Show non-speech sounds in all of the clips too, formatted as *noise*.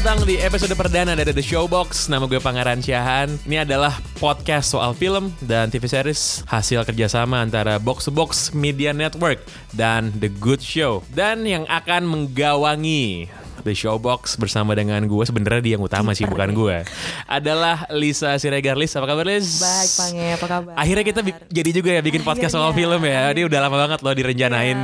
Datang di episode perdana dari The Showbox. Nama gue Pangeran Syahan. Ini adalah podcast soal film dan TV series hasil kerjasama antara Box Box Media Network dan The Good Show. Dan yang akan menggawangi The Showbox bersama dengan gue sebenarnya dia yang utama sih bukan gue adalah Lisa Siregar Lis apa kabar Lis? Baik Pange, apa kabar? Akhirnya kita jadi juga ya bikin podcast soal film ya. Ini udah lama banget loh direncanain.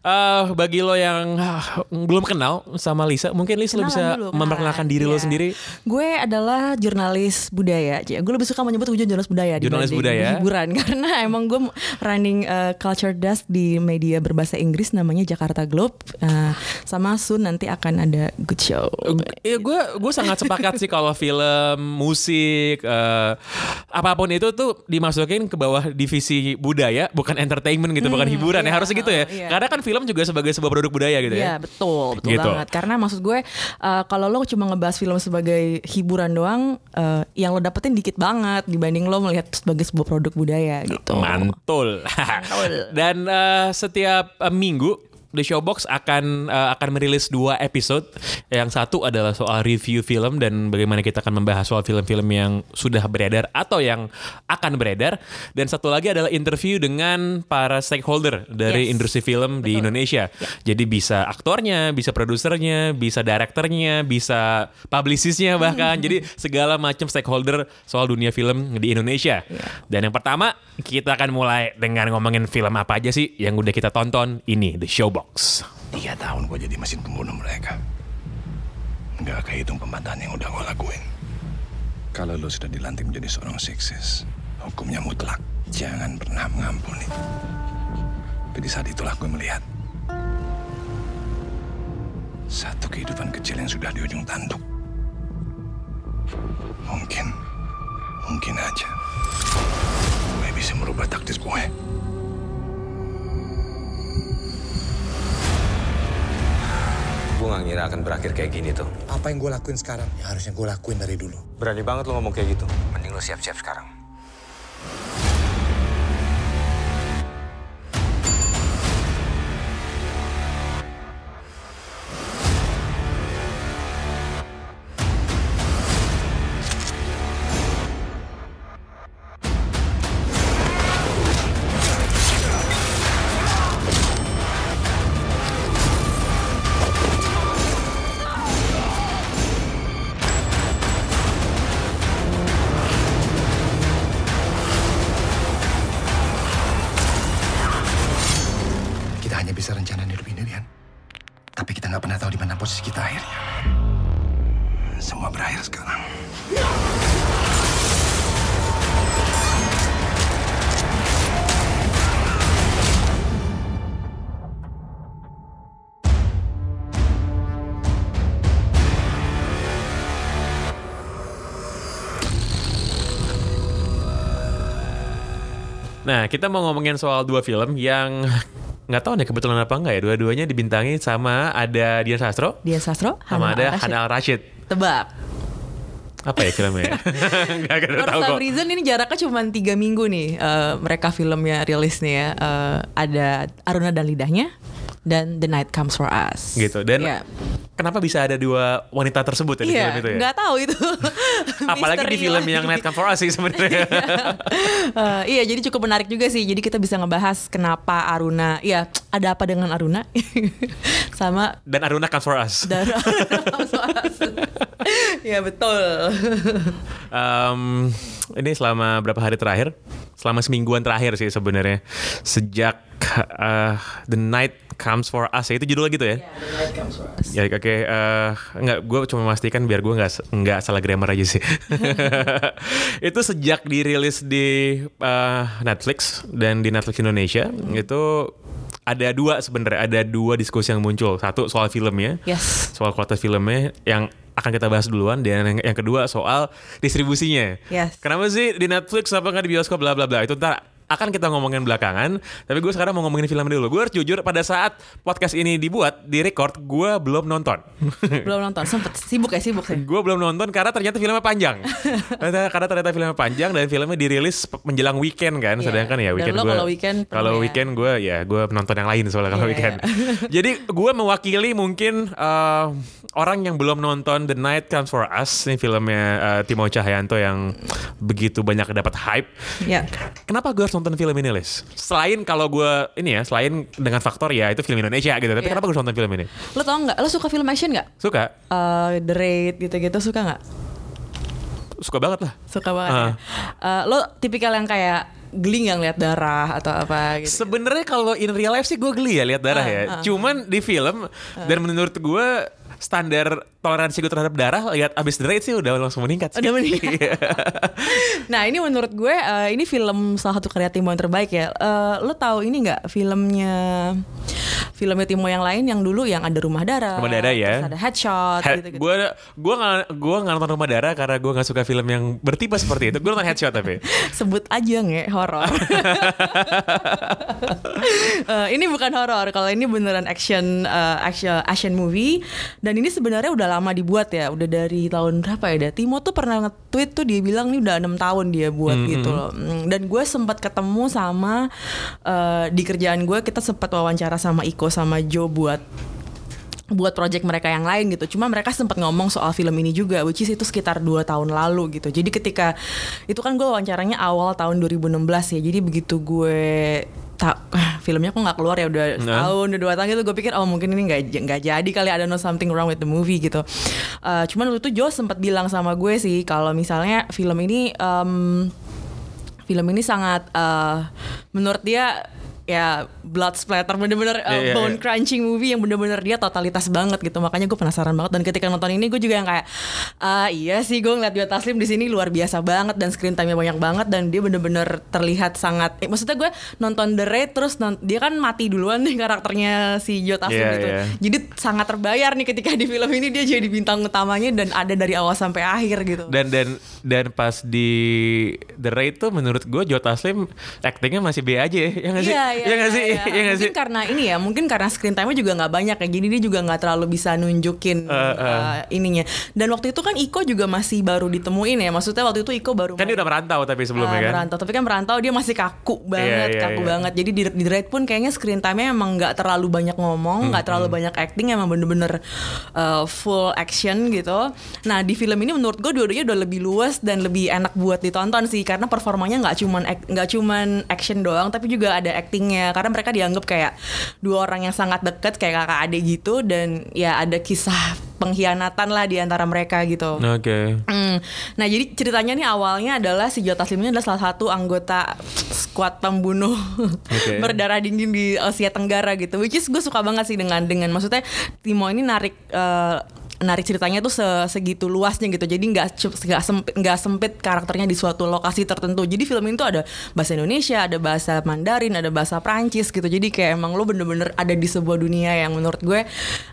Eh, bagi lo yang ah, belum kenal sama Lisa, mungkin Lis lo bisa dulu, kenalan. memperkenalkan diri lo Iya. sendiri. Gue adalah jurnalis budaya. Gue lebih suka menyebut gue jurnalis budaya Jurnalis budaya. hiburan *laughs* karena emang gue running uh, culture desk di media berbahasa Inggris namanya Jakarta Globe. Uh, sama soon nanti akan ada good show. Iya, gue gue sangat sepakat sih kalau film, musik, eh, apa pun itu tuh dimasukin ke bawah divisi budaya, bukan entertainment gitu, bukan hiburan ya iya, harusnya gitu ya. iya. Karena kan film juga sebagai sebuah produk budaya gitu ya. Iya betul betul Gitu. banget karena maksud gue uh, kalau lo cuma ngebahas film sebagai hiburan doang uh, yang lo dapetin dikit banget dibanding lo melihat sebagai sebuah produk budaya gitu. Mantul. Mantul. *laughs* Dan eh, setiap eh, minggu The Showbox akan eh, akan merilis dua episode. Yang satu adalah soal review film dan bagaimana kita akan membahas soal film-film yang sudah beredar atau yang akan beredar. Dan satu lagi adalah interview dengan para stakeholder dari Yes. industri film di Indonesia. Jadi bisa aktornya, bisa produsernya, bisa direkturnya, bisa publicistnya bahkan. Jadi segala macam stakeholder soal dunia film di Indonesia. Dan yang pertama kita akan mulai dengan ngomongin film apa aja sih yang udah kita tonton. Ini The Showbox. Tiga tahun gue jadi mesin pembunuh mereka. Nggak kehitung pembantahan yang udah gue lakuin. Kalau lo sudah dilantik menjadi seorang seksis, hukumnya mutlak. Jangan pernah mengampuni. Tapi di saat itulah gue melihat satu kehidupan kecil yang sudah di ujung tanduk. Mungkin, mungkin aja gue bisa merubah takdir gue. Gue gak ngira akan berakhir kayak gini tuh. apa yang gue lakuin sekarang ya harusnya gue lakuin dari dulu Berani banget lo ngomong kayak gitu. Mending lo siap-siap sekarang. Nah kita mau ngomongin soal dua film yang *laughs* nggak tahu nih kebetulan apa enggak ya dua-duanya dibintangi sama ada Dian Sastro Dia Sastro, sama ada. Hanal Rashid Tebak. apa ya filmnya *laughs* *laughs* nggak nggak For tahu kok reason ini jaraknya cuma tiga minggu nih eh, mereka filmnya rilis nih ya. Eh, ada Aruna dan Lidahnya dan The Night Comes for Us. gitu dan Iya. kenapa bisa ada dua wanita tersebut ya di Iya, film itu ya nggak tahu itu. *laughs* apalagi di film yang Night Come For Us sih sebenarnya *laughs* Eh, iya, jadi cukup menarik juga sih. Jadi kita bisa ngebahas kenapa Aruna, iya ada apa dengan Aruna, *laughs* sama dan Aruna Comes For Us dan Iya betul. Em, ini selama berapa hari terakhir? Selama semingguan terakhir sih sebenarnya. Sejak eh, The Night Comes for Us ya, itu judulnya gitu ya? Ya oke, eh, nggak gue cuma memastikan biar gue nggak nggak salah grammar aja sih. *laughs* itu sejak dirilis di eh, Netflix dan di Netflix Indonesia itu ada dua sebenarnya ada dua diskusi yang muncul. Satu soal filmnya, Yes. soal kualitas filmnya yang akan kita bahas duluan dan yang, yang kedua soal distribusinya. Yes. Kenapa sih di Netflix apa nggak di bioskop bla bla bla itu ntar akan kita ngomongin belakangan. Tapi gue sekarang mau ngomongin film dulu. Gue harus jujur pada saat podcast ini dibuat, di record, gue belum nonton. *laughs* Belum nonton, sempet sibuk ya sibuk sih. gue belum nonton karena ternyata filmnya panjang. *laughs* Karena ternyata filmnya panjang dan filmnya dirilis menjelang weekend kan. Iya. Sedangkan ya weekend gue kalau weekend kalau ya. weekend gue ya gue menonton yang lain soalnya kalau Iya, weekend. *laughs* Jadi gue mewakili mungkin eh, orang yang belum nonton The Night Comes for Us ini filmnya eh, Timo Cahyanto yang begitu banyak dapat hype. Ya. Kenapa gue harus nonton film ini, Lis? Selain kalau gue ini ya, selain dengan faktor ya itu film Indonesia gitu. Tapi Iya. kenapa gue harus nonton film ini? Lo tau nggak? Lo suka film action nggak? Suka, Eh, The Raid gitu-gitu suka nggak? suka banget lah. Suka banget. Ah. ya? Eh, lo tipikal yang kayak geli nggak ngeliat darah atau apa gitu? Sebenarnya kalau in real life sih gue geli ya lihat darah Ah, ya. ah. Cuman di film dan menurut gue standar toleransi gue terhadap darah lihat abis the raid sih udah langsung meningkat. sih. Udah meningkat. *laughs* Iya. *laughs* nah ini menurut gue eh, ini film salah satu karya Timo yang terbaik ya. Eh, lo tahu ini nggak filmnya filmnya Timo yang lain yang dulu yang ada rumah darah, Rumah Darah, ya. terus ada headshot He- gitu-gitu. Gue gue nggak gue nggak nonton Rumah Darah karena gue nggak suka film yang bertipe seperti itu. Gue nonton Headshot tapi. *laughs* Sebut aja nge horor. Eh, ini bukan horor, kalau ini beneran action eh, action action movie dan ini sebenarnya udah lama dibuat ya, udah dari tahun berapa ya? Timo tuh pernah nge-tweet tuh dia bilang ini udah enam tahun dia buat gitu loh. Mm, Dan gue sempat ketemu sama eh, di kerjaan gue kita sempat wawancara sama Iko sama Joe buat buat project mereka yang lain gitu. Cuma mereka sempat ngomong soal film ini juga, which is itu sekitar 2 tahun lalu gitu. Jadi ketika itu kan gue wawancaranya awal tahun 2016 ya. Jadi begitu gue tak *laughs* filmnya kok nggak keluar ya udah Nah. tahun udah dua tahun gitu gue pikir oh mungkin ini nggak nggak jadi kali ada no something wrong with the movie gitu Eh, cuman waktu itu Joe sempat bilang sama gue sih kalau misalnya film ini em, film ini sangat eh, menurut dia ya blood splatter bener-bener uh, Iya, iya, bone iya. crunching movie yang bener-bener dia totalitas banget gitu makanya gue penasaran banget dan ketika nonton ini gue juga yang kayak ah iya sih gue ngeliat Joe Taslim di sini luar biasa banget dan screen time-nya banyak banget dan dia bener-bener terlihat sangat eh, maksudnya gue nonton The Raid terus non- dia kan mati duluan nih karakternya si Joe Taslim Iya, gitu iya. jadi sangat terbayar nih ketika di film ini dia jadi bintang utamanya dan ada dari awal sampai akhir gitu Dan dan dan pas di The Raid tuh menurut gue Joe Taslim actingnya masih B aja ya. Ya nggak sih? Iya, iya, Ya nggak iya, sih? iya. Ya nggak sih? Mungkin karena ini ya, mungkin karena screen time-nya juga nggak banyak ya. Jadi dia juga nggak terlalu bisa nunjukin Eh, eh. uh, ininya. Dan waktu itu kan Iko juga masih baru ditemuin ya. Maksudnya waktu itu Iko baru Kan dia udah merantau tapi sebelumnya Ah, kan. merantau. Tapi kan merantau dia masih kaku banget, iya, kaku iya. banget. Jadi di, di Red pun kayaknya screen time-nya emang nggak terlalu banyak ngomong, nggak terlalu banyak acting, emang bener-bener uh, full action gitu. Nah di film ini menurut gue dua-duanya udah lebih luas dan lebih enak buat ditonton sih, karena performanya nggak cuman nggak cuman action doang, tapi juga ada actingnya. Karena mereka dianggap kayak dua orang yang sangat deket kayak kakak adik gitu, dan ya ada kisah pengkhianatan lah di antara mereka gitu. Oke. Hmm. Nah jadi ceritanya nih awalnya adalah si Joe Taslim ini adalah salah satu anggota skuad pembunuh Oke. *laughs* berdarah dingin di Asia Tenggara gitu. Which is gue suka banget sih dengan dengan maksudnya Timo ini narik eh, narik ceritanya tuh se- segitu luasnya gitu. Jadi nggak nggak sempit nggak sempit karakternya di suatu lokasi tertentu. Jadi film ini tuh ada bahasa Indonesia, ada bahasa Mandarin, ada bahasa Prancis gitu. Jadi kayak emang lo bener-bener ada di sebuah dunia yang menurut gue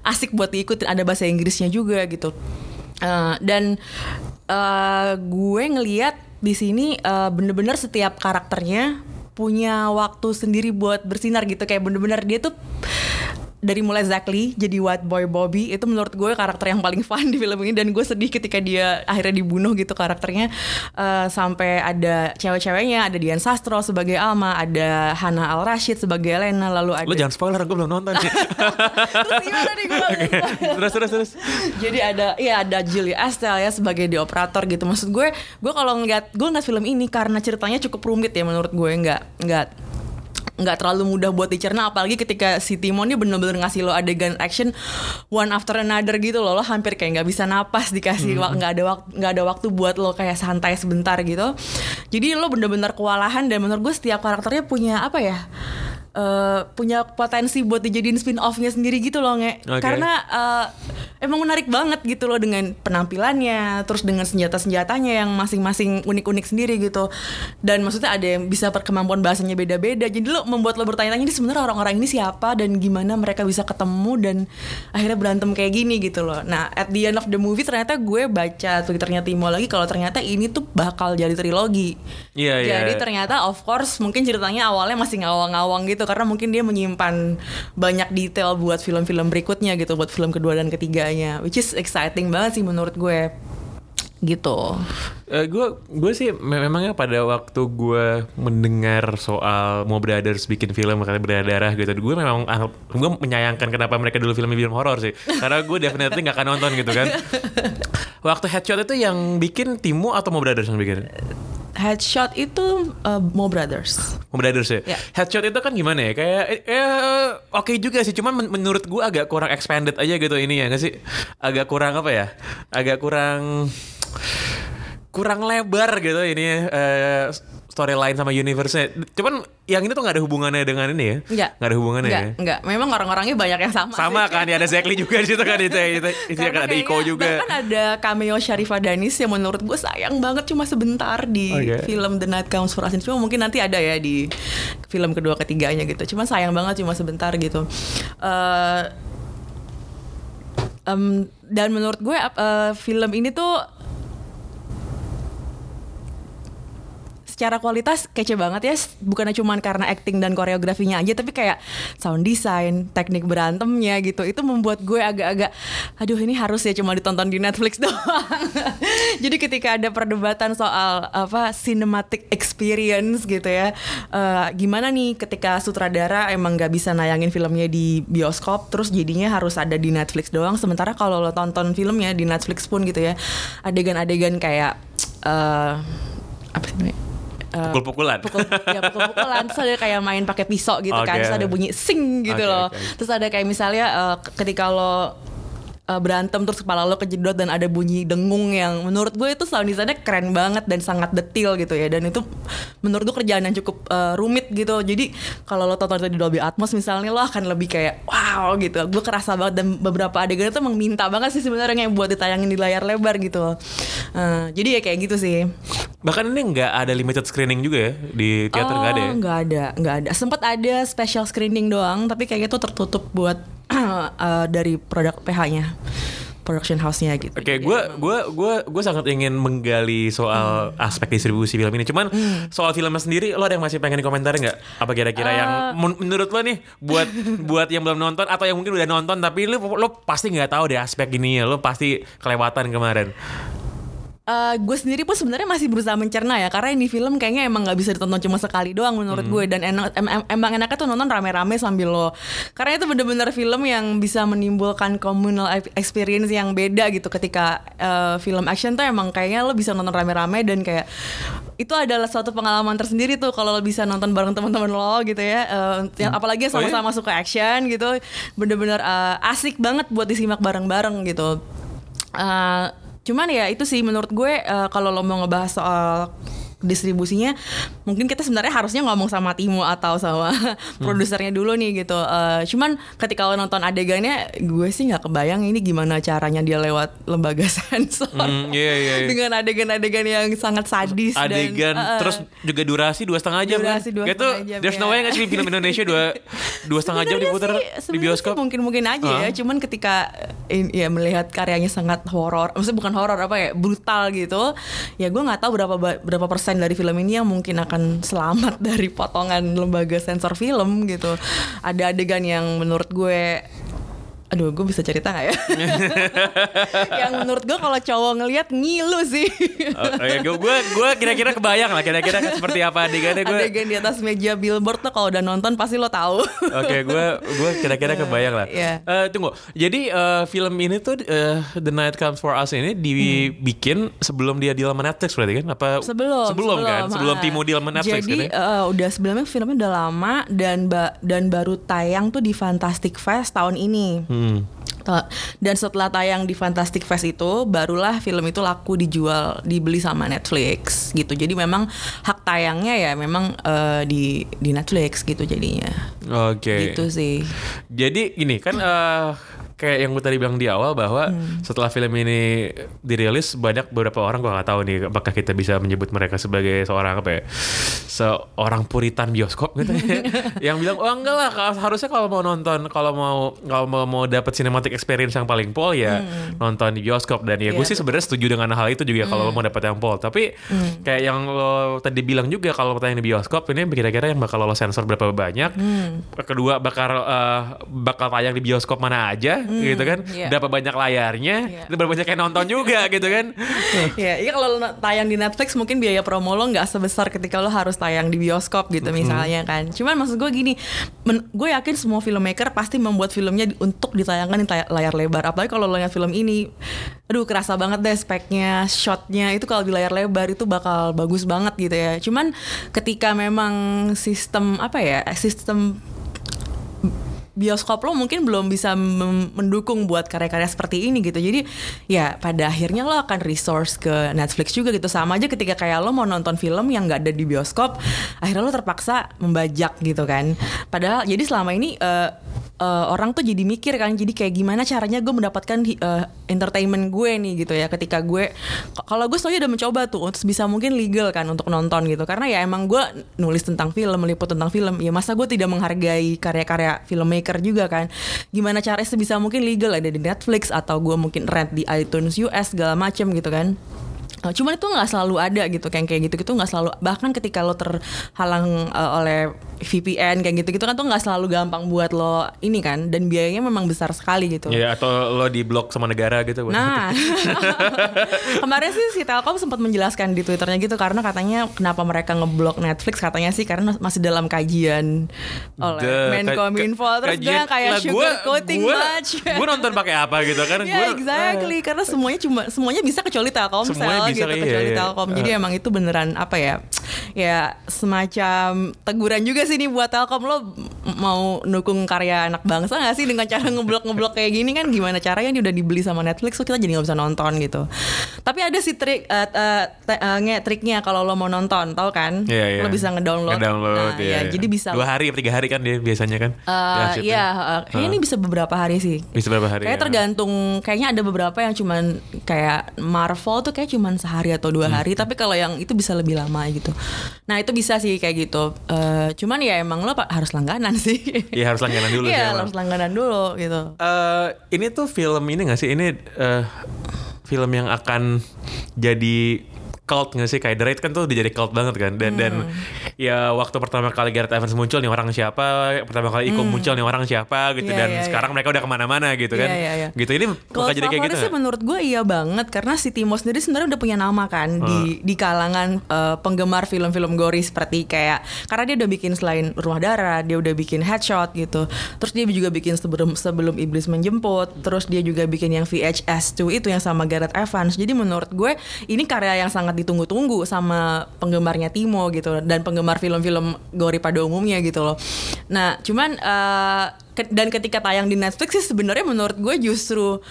asik buat diikutin. Ada bahasa Inggrisnya juga gitu. Eh, dan eh, gue ngeliat di sini eh, bener-bener setiap karakternya punya waktu sendiri buat bersinar gitu kayak bener-bener dia tuh dari mulai Zachary jadi White Boy Bobby itu menurut gue karakter yang paling fun di film ini dan gue sedih ketika dia akhirnya dibunuh gitu karakternya Eh, sampai ada cewek-ceweknya ada Dian Sastro sebagai Alma ada Hana Al Rashid sebagai Elena lalu ada Lo jangan spoiler, gue belum nonton. *laughs* terus gimana nih gue nggak bisa spoiler? terus terus terus. Jadi ada iya ada Julia Estelle ya sebagai di operator gitu. Maksud gue, gue kalau ngeliat gue ngeliat film ini karena ceritanya cukup rumit ya menurut gue nggak nggak nggak terlalu mudah buat dicerna apalagi ketika si Timon ini bener-bener ngasih lo adegan action one after another gitu loh. Lo hampir kayak nggak bisa napas dikasih wak- nggak ada waktu nggak ada waktu buat lo kayak santai sebentar gitu. Jadi lo bener-bener kewalahan dan menurut gue setiap karakternya punya apa ya eh, punya potensi buat dijadiin spin offnya sendiri gitu loh nge Oke. karena eh, emang menarik banget gitu loh dengan penampilannya, terus dengan senjata-senjatanya yang masing-masing unik-unik sendiri gitu. Dan maksudnya ada yang bisa perkemampuan bahasanya beda-beda. Jadi lo membuat lo bertanya-tanya ini sebenarnya orang-orang ini siapa dan gimana mereka bisa ketemu dan akhirnya berantem kayak gini gitu loh. Nah, at the end of the movie ternyata gue baca twitternya Timo lagi kalau ternyata ini tuh bakal jadi trilogi. Iya, iya. Jadi ternyata of course mungkin ceritanya awalnya masih ngawang-ngawang gitu karena mungkin dia menyimpan banyak detail buat film-film berikutnya gitu, buat film kedua dan ketiganya, which is exciting banget sih menurut gue. Gitu. gue gue sih me- memangnya pada waktu gue mendengar soal mau Brothers bikin film katanya berdarah gitu gue memang gue menyayangkan kenapa mereka dulu filmnya film horor sih karena gue definitely nggak akan nonton gitu kan *laughs* waktu headshot itu yang bikin Timo atau mau Brothers yang bikin Headshot itu uh, Mo Brothers. Mau Brothers ya? Ya. Headshot itu kan gimana ya? Kayak eh, eh, oke juga sih, cuman men- menurut gue agak kurang expanded aja gitu ini ya nggak sih? Agak kurang apa ya? Agak kurang kurang lebar gitu ini eh, storyline sama universe-nya. Cuman yang ini tuh nggak ada hubungannya dengan ini ya? Enggak. Nggak ada hubungannya Enggak, ya? enggak. Memang orang-orangnya banyak yang sama. Sama sih. kan, ya ada Zekli juga di situ kan itu, itu, itu kan ada Iko juga. Bahkan ada cameo Sharifah Danis yang menurut gue sayang banget cuma sebentar di Oke. film The Night Comes for Us. Cuma mungkin nanti ada ya di film kedua ketiganya gitu. Cuma sayang banget cuma sebentar gitu. Eh, em, dan menurut gue eh, film ini tuh secara kualitas kece banget ya. Bukannya cuman karena acting dan koreografinya aja tapi kayak sound design teknik berantemnya gitu itu membuat gue agak-agak aduh ini harus ya cuma ditonton di Netflix *laughs* doang. Jadi ketika ada perdebatan soal apa cinematic experience gitu ya eh, gimana nih ketika sutradara emang nggak bisa nayangin filmnya di bioskop terus jadinya harus ada di Netflix doang sementara kalau lo tonton filmnya di Netflix pun gitu ya adegan-adegan kayak eh, apa namanya Eh, Pukul-pukulan. pukul ya pukul-pukulan terus ada kayak main pakai pisau gitu kan Oke. terus ada bunyi sing gitu Oke, loh oke. terus ada kayak misalnya eh, ketika lo eh, berantem terus kepala lo kejedot dan ada bunyi dengung yang menurut gue itu sound design-nya keren banget dan sangat detail gitu ya. Dan itu menurut gue kerjaan yang cukup eh, rumit gitu. Jadi kalau lo tonton di Dolby Atmos misalnya lo akan lebih kayak wow gitu. Gue kerasa banget dan beberapa adegan itu emang minta banget sih sebenarnya yang buat ditayangin di layar lebar gitu. Eh, jadi ya kayak gitu sih. Bahkan ini nggak ada limited screening juga ya? Di teater nggak ada ya? Oh, nggak ada, nggak ada. Sempat ada special screening doang, tapi kayaknya tuh tertutup buat *clears throat* eh, dari produk PH-nya, production house-nya gitu. Oke, Jadi gue gue gue gue sangat ingin menggali soal aspek distribusi film ini. Cuman soal filmnya sendiri, lo ada yang masih pengen komentar nggak? Apa kira-kira yang men- menurut lo nih buat *laughs* buat yang belum nonton atau yang mungkin udah nonton tapi lo lo pasti nggak tahu deh aspek ini ya. Lo pasti kelewatan kemarin. Eh, gue sendiri pun sebenarnya masih berusaha mencerna ya karena ini film kayaknya emang nggak bisa ditonton cuma sekali doang menurut gue. Dan enak em- em- emang enaknya tuh nonton rame-rame sambil lo. Karena itu bener-bener film yang bisa menimbulkan communal experience yang beda gitu ketika eh, film action tuh emang kayaknya lo bisa nonton rame-rame dan kayak itu adalah suatu pengalaman tersendiri tuh kalau lo bisa nonton bareng teman-teman lo gitu ya Eh, yang apalagi yang Oh, iya? sama-sama suka action gitu bener-bener eh, asik banget buat disimak bareng-bareng gitu. Eh, cuman ya itu sih menurut gue eh, kalau lo mau ngebahas soal distribusinya mungkin kita sebenarnya harusnya ngomong sama Timo atau sama *laughs* produsernya dulu nih gitu Eh, cuman ketika lo nonton adegannya gue sih nggak kebayang ini gimana caranya dia lewat lembaga *laughs* sensor Hmm, iya, iya, iya. dengan adegan-adegan yang sangat sadis Adegan dan eh, eh, terus juga durasi dua setengah jam Durasi kan? dua Kayak setengah jam, there's ya. no way nggak sih film Indonesia dua dua setengah jam diputar sih- di bioskop? sih mungkin-mungkin aja Ah. ya. Cuman ketika eh, ya melihat karyanya sangat horor, maksudnya bukan horor apa ya, brutal gitu. Ya gue nggak tahu berapa berapa persen dari film ini yang mungkin akan selamat *laughs* dari potongan lembaga sensor film gitu. Ada adegan yang menurut gue Aduh, gue bisa cerita gak ya? *laughs* yang menurut gue kalau cowok ngelihat ngilu sih. Oh, ya, gue gue kira-kira kebayang lah kira-kira seperti apa adegannya gue. Adegan di atas meja billboard tuh kalau udah nonton pasti lo tahu. Oke, gue gue kira-kira kebayang lah. Iya. Eh, tunggu, jadi eh, film ini tuh eh, The Night Comes for Us ini dibikin sebelum dia deal sama Netflix berarti kan? Apa sebelum sebelum, kan? Sebelum ah. Timo deal sama Netflix jadi kan? ya? eh, udah sebelumnya filmnya udah lama dan ba- dan baru tayang tuh di Fantastic Fest tahun ini Hmm. Ta- dan setelah tayang di Fantastic Fest itu barulah film itu laku dijual dibeli sama Netflix gitu. Jadi memang hak tayangnya ya memang eh, di di Netflix gitu jadinya. Oke. gitu sih. Jadi gini kan eh, kayak yang gue tadi bilang di awal bahwa setelah film ini dirilis banyak beberapa orang gue nggak tahu nih apakah kita bisa menyebut mereka sebagai seorang apa ya seorang puritan bioskop gitu ya. *laughs* Yang bilang oh enggak lah kalau- harusnya kalau mau nonton kalau mau kalau mau mau dapat cinematic experience yang paling pol ya nonton di bioskop. Dan ya gue Iya, sih sebenarnya setuju dengan hal itu juga kalau lo mau dapat yang pol tapi kayak yang lo tadi bilang juga kalau tayang di bioskop ini kira-kira yang bakal lo sensor berapa banyak. Kedua bakal eh, bakal tayang di bioskop mana aja gitu kan iya. berapa banyak layarnya dan berapa banyak yang nonton juga *laughs* gitu kan ya, iya kalau tayang di Netflix mungkin biaya promo lo nggak sebesar ketika lo harus tayang di bioskop gitu misalnya kan. Cuman maksud gue gini, gue yakin semua filmmaker pasti membuat filmnya di- untuk ditayangkan di tay- layar lebar. Apalagi kalau lo lihat film ini, aduh kerasa banget deh speknya, shotnya itu kalau di layar lebar itu bakal bagus banget gitu ya. Cuman ketika memang sistem apa ya, sistem bioskop lo mungkin belum bisa mendukung buat karya-karya seperti ini gitu. Jadi ya pada akhirnya lo akan resource ke Netflix juga gitu. Sama aja ketika kayak lo mau nonton film yang nggak ada di bioskop, akhirnya lo terpaksa membajak gitu kan. Padahal jadi selama ini eh, eh, orang tuh jadi mikir kan, jadi kayak gimana caranya gue mendapatkan eh, entertainment gue nih gitu ya. Ketika gue kalau gue soalnya udah mencoba tuh untuk bisa mungkin legal kan untuk nonton gitu. Karena ya emang gue nulis tentang film, meliput tentang film. Ya masa gue tidak menghargai karya-karya filmmaker juga kan. Gimana caranya sebisa mungkin legal ada di Netflix atau gue mungkin rent di iTunes US segala macem gitu kan. Uh, cuman itu nggak selalu ada gitu kayak kayak gitu gitu nggak selalu bahkan ketika lo terhalang uh, oleh VPN kayak gitu gitu kan tuh nggak selalu gampang buat lo ini kan dan biayanya memang besar sekali gitu. ya atau lo di blok sama negara gitu Nah, *laughs* kemarin sih si Telkom sempat menjelaskan di twitternya gitu karena katanya kenapa mereka ngeblok Netflix katanya sih karena masih dalam kajian oleh Menkominfo ka- terus kajian- dia kayak lah, sugar coating gua, much. Gue nonton pakai apa gitu kan? *laughs* Ya Gua- exactly karena semuanya cuma semuanya bisa kecuali Telkomsel gitu iya, kecuali iya. Telkom. Jadi Uh. emang itu beneran apa ya? Ya semacam teguran juga sih nih buat Telkom lo mau dukung karya anak bangsa gak sih dengan cara ngeblok-ngeblok kayak gini kan gimana caranya ini udah dibeli sama Netflix so kita jadi nggak bisa nonton gitu. Tapi ada sih trik eh, te- eh, nge- triknya kalau lo mau nonton, tau kan? Iya, iya. Lo bisa ngedownload. Ngedownload, Nah, iya, ya, iya. jadi bisa Dua hari, tiga hari kan dia biasanya kan? Diarsipnya. iya, eh, kayaknya ini bisa beberapa hari sih. Bisa berapa hari? Kayak ya? tergantung, kayaknya ada beberapa yang cuman kayak Marvel tuh kayak cuman sehari atau dua Hmm. hari, tapi kalau yang itu bisa lebih lama gitu. Nah itu bisa sih kayak gitu. Eh, cuman ya emang lo harus langganan sih. Iya harus langganan dulu sih Iya harus langganan dulu gitu. Eh, ini tuh film ini gak sih? Ini eh, film yang akan jadi cult gak sih? Kayak The Raid kan tuh udah jadi cult banget kan. Dan dan Hmm. ya waktu pertama kali Gareth Evans muncul nih orang siapa? Pertama kali Iko muncul nih orang siapa gitu. Hmm. Iya, dan iya, sekarang mereka udah ke mana-mana gitu kan. Iya, iya, iya. Gitu ini Kalau bakal jadi kayak gitu. sih nggak? menurut gue iya banget karena si Timo sendiri sebenarnya udah punya nama kan di di kalangan eh, penggemar film-film gori seperti kayak karena dia udah bikin selain Rumah Darah, dia udah bikin Headshot gitu. Terus dia juga bikin sebelum sebelum Iblis menjemput, terus dia juga bikin yang VHS 2 itu yang sama Gareth Evans. Jadi menurut gue ini karya yang sangat ditunggu-tunggu sama penggemarnya Timo gitu dan penggemar film-film gori pada umumnya gitu loh. Nah, cuman eh, ke- dan ketika tayang di Netflix sih sebenarnya menurut gue justru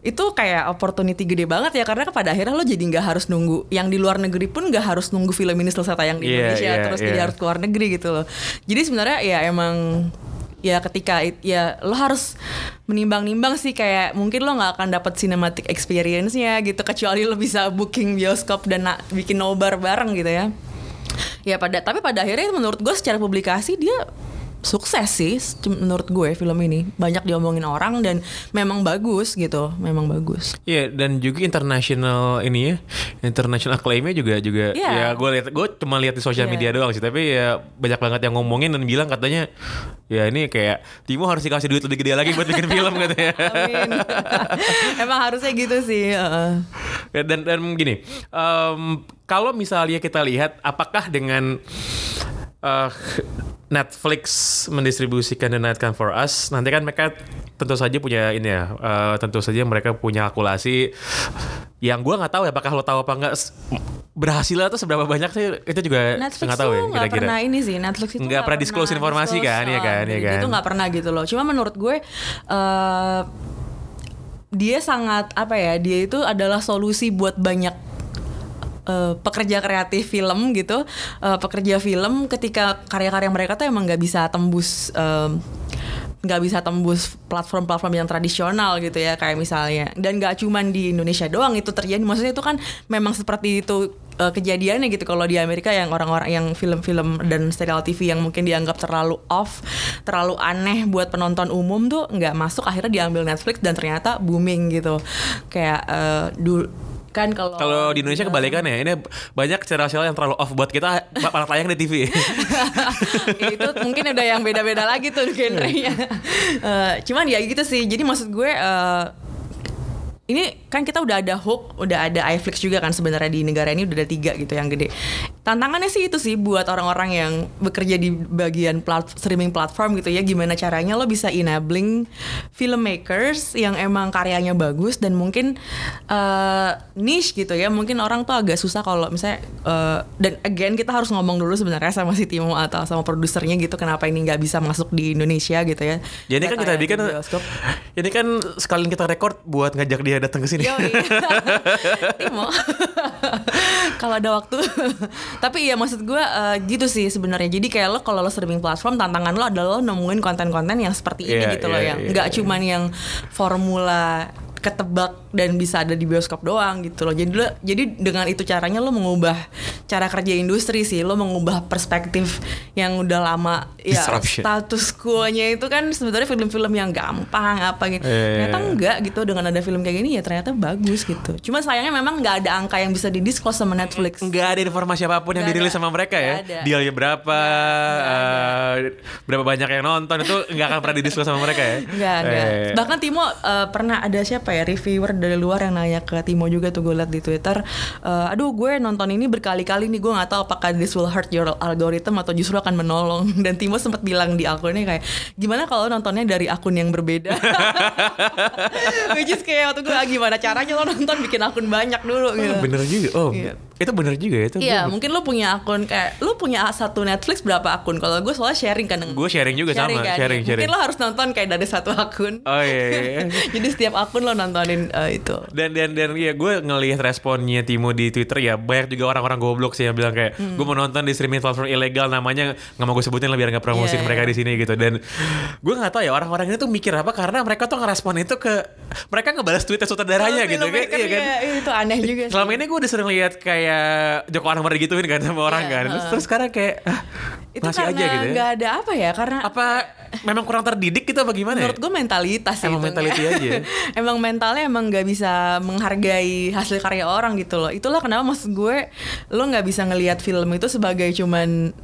itu kayak opportunity gede banget ya karena pada akhirnya lo jadi nggak harus nunggu yang di luar negeri pun nggak harus nunggu film ini selesai tayang di Iya, Indonesia iya, terus iya. jadi harus keluar negeri gitu loh jadi sebenarnya ya emang ya ketika it- ya lo harus menimbang-nimbang sih kayak mungkin lo nggak akan dapat cinematic experience-nya gitu kecuali lo bisa booking bioskop dan na- bikin nobar bareng gitu ya. Ya pada tapi pada akhirnya menurut gue secara publikasi dia sukses sih menurut gue film ini banyak diomongin orang dan memang bagus gitu memang bagus Iya dan juga international ini ya international acclaimnya juga juga Iya. ya gue lihat gue cuma lihat di sosial Iya. media doang sih tapi ya banyak banget yang ngomongin dan bilang katanya ya ini kayak Timo harus dikasih duit lebih gede lagi buat bikin film *laughs* katanya. Amin. *laughs* emang harusnya gitu sih. Ya, dan dan gini em, kalau misalnya kita lihat apakah dengan eh, Netflix mendistribusikan The Night Come For Us. Nanti kan mereka tentu saja punya ini ya eh, tentu saja mereka punya kalkulasi. Yang gua nggak tahu ya apakah lo tahu apa nggak. Berhasilnya tuh seberapa banyak sih? Itu juga nggak tahu ya tuh nggak kira-kira pernah ini sih Netflix itu Nggak pernah disclose informasi kan, ya kan, ya kan. itu nggak pernah gitu loh. Cuma menurut gue eh dia sangat apa ya dia itu adalah solusi buat banyak eh, pekerja kreatif film gitu eh, pekerja film ketika karya-karya mereka tuh emang nggak bisa tembus em, nggak bisa tembus platform-platform yang tradisional gitu ya kayak misalnya dan nggak cuman di Indonesia doang itu terjadi maksudnya itu kan memang seperti itu uh, kejadiannya gitu kalau di Amerika yang orang-orang yang film-film dan serial TV yang mungkin dianggap terlalu off, terlalu aneh buat penonton umum tuh nggak masuk akhirnya diambil Netflix dan ternyata booming gitu. Kayak uh, dulu kan kalau Kalau di Indonesia kebalikan ya, ini banyak serial-serial yang terlalu off buat kita malah tayang di TV. *laughs* itu mungkin udah yang beda-beda lagi tuh genrenya. Eh, cuman ya gitu sih. Jadi maksud gue eh, ini kan kita udah ada hook, udah ada iFlix juga kan sebenarnya di negara ini udah ada tiga gitu yang gede. Tantangannya sih itu sih buat orang-orang yang bekerja di bagian plat streaming platform gitu ya, gimana caranya lo bisa enabling filmmakers yang emang karyanya bagus dan mungkin eh, niche gitu ya, mungkin orang tuh agak susah kalau misalnya eh, dan again kita harus ngomong dulu sebenarnya sama si Timo atau sama produsernya gitu kenapa ini nggak bisa masuk di Indonesia gitu ya. Ya ini kan kita Kayak bikin, *laughs* ini kan sekalian kita record buat ngajak dia datang ke sini. *laughs* Timo. *laughs* kalau ada waktu. *laughs* Tapi ya maksud gue eh, gitu sih sebenarnya. Jadi kayak lo kalau lo streaming platform tantangan lo adalah lo nemuin konten-konten yang seperti ini Iya, gitu loh iya, yang iya, nggak iya. cuman yang formula ketebak dan bisa ada di bioskop doang gitu loh. Jadi lo, jadi dengan itu caranya lo mengubah cara kerja industri sih. Lo mengubah perspektif yang udah lama ya Disruption. status quo-nya itu kan sebenarnya film-film yang gampang apa gitu. Iya, Ternyata enggak gitu dengan ada film kayak gini ya ternyata bagus gitu. Cuma sayangnya memang nggak ada angka yang bisa didisclose sama Netflix. Nggak ada informasi apa pun yang Nggak dirilis ada. sama mereka ya. Nggak ada. Dealnya berapa, eh, berapa banyak yang nonton itu nggak akan pernah didiskus sama mereka ya. Enggak, enggak. Eh, Bahkan Timo eh, pernah ada siapa ya reviewer dari luar yang nanya ke Timo juga tuh gue liat di Twitter. eh, Aduh gue nonton ini berkali-kali nih gue nggak tahu apakah this will hurt your algorithm atau justru akan menolong. *laughs* Dan Timo sempat bilang di akunnya kayak gimana kalau nontonnya dari akun yang berbeda. *laughs* Which is kayak waktu gue "Ah, gimana caranya lo nonton bikin akun banyak dulu gitu. bener juga. Oh, Iya. Itu bener juga ya. Itu Iya, mungkin lo punya akun kayak lo punya satu Netflix berapa akun? Kalau gue soalnya sharing kan. Gue sharing juga sama, kan? sharing, Mungkin sharing. lo harus nonton kayak dari satu akun. Oh iya, iya, iya. *laughs* Jadi setiap akun lo nontonin eh, itu. Dan dan dan ya gue ngelihat responnya Timo di Twitter ya banyak juga orang-orang goblok sih yang bilang kayak Hmm. gue mau nonton di streaming platform ilegal namanya nggak mau gue sebutin lah biar nggak promosiin Iya, mereka iya. di sini gitu dan gue nggak tahu ya orang-orang ini tuh mikir apa karena mereka tuh ngerespon itu ke mereka ngebalas tweetnya sutradaranya gitu kan iya kan ya, itu aneh juga sih. selama ini gue udah sering lihat kayak Joko Anwar gituin kan sama orang Iya, kan terus, heeh. terus sekarang kayak ah, itu masih karena aja gitu ya nggak ada apa ya? Karena apa memang kurang terdidik gitu apa gimana menurut ya? gue mentalitas sih Emang itu. mentality aja. *laughs* emang mentalnya emang nggak bisa menghargai hasil karya orang gitu loh itulah kenapa maksud gue lo nggak bisa ngelihat film itu sebagai cuman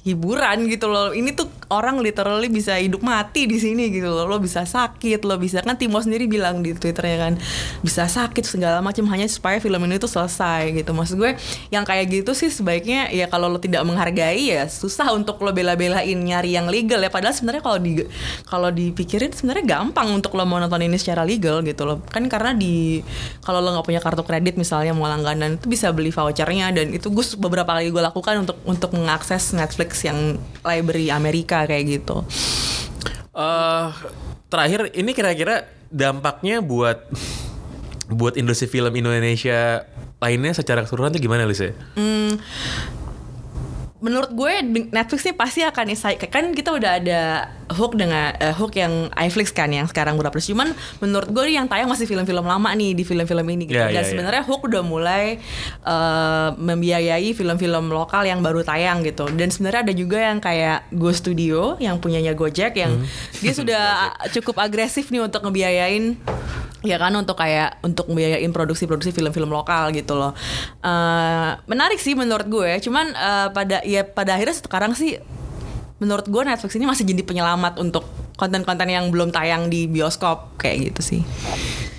hiburan gitu loh ini tuh orang literally bisa hidup mati di sini gitu loh. Lo bisa sakit lo bisa kan Timo sendiri bilang di twitternya kan bisa sakit segala macam hanya supaya film ini tuh selesai gitu. Maksud gue yang kayak gitu sih sebaiknya ya kalau lo tidak menghargai ya susah untuk lo bela-belain nyari yang legal ya. Padahal sebenarnya kalau di kalau dipikirin sebenarnya gampang untuk lo mau nonton ini secara legal gitu loh. Kan karena di kalau lo nggak punya kartu kredit misalnya mau langganan itu bisa beli vouchernya. Dan itu gue beberapa kali gue lakukan untuk untuk mengakses Netflix yang library Amerika kayak gitu eh terakhir ini kira-kira dampaknya buat buat industri film Indonesia lainnya secara keseluruhan tuh gimana Lisa? Hmm, menurut gue Netflix nih pasti akan isai kan kita udah ada hook dengan eh, hook yang iFlix kan yang sekarang berapa cuman menurut gue yang tayang masih film-film lama nih di film-film ini gitu. Ya, dan ya, ya. sebenarnya hook udah mulai eh, membiayai film-film lokal yang baru tayang gitu. Dan sebenarnya ada juga yang kayak Go Studio yang punyanya Gojek yang dia sudah *laughs* cukup agresif nih untuk ngebiayain ya kan untuk kayak untuk membiayain produksi-produksi film-film lokal gitu loh. Eh, menarik sih menurut gue. Cuman eh, pada ya pada akhirnya sekarang sih menurut gue Netflix ini masih jadi penyelamat untuk konten-konten yang belum tayang di bioskop kayak gitu sih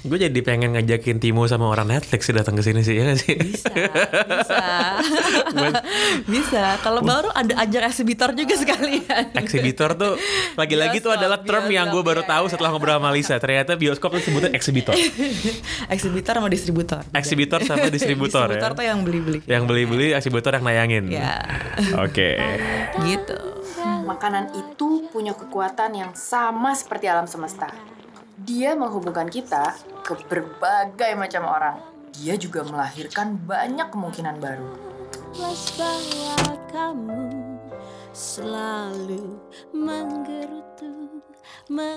Gue jadi pengen ngajakin Timo sama orang Netflix sih datang ke sini sih ya gak sih? bisa bisa *laughs* bisa kalau baru ada ajak eksibitor juga sekalian Eksibitor tuh lagi-lagi tuh Bioskop, adalah term yang gue bioskop, baru ya, tahu ya. setelah ngobrol sama Lisa. Ternyata bioskop tuh sebutnya eksibitor. *laughs* eksibitor sama distributor Eksibitor sama *laughs* distributor, ya. distributor tuh yang beli-beli Yang beli-beli eksibitor yang nayangin. ya Oke. gitu Makanan itu punya kekuatan yang sama seperti alam semesta. Dia menghubungkan kita ke berbagai macam orang. Dia juga melahirkan banyak kemungkinan baru. Mas bahwa kamu selalu menggerutu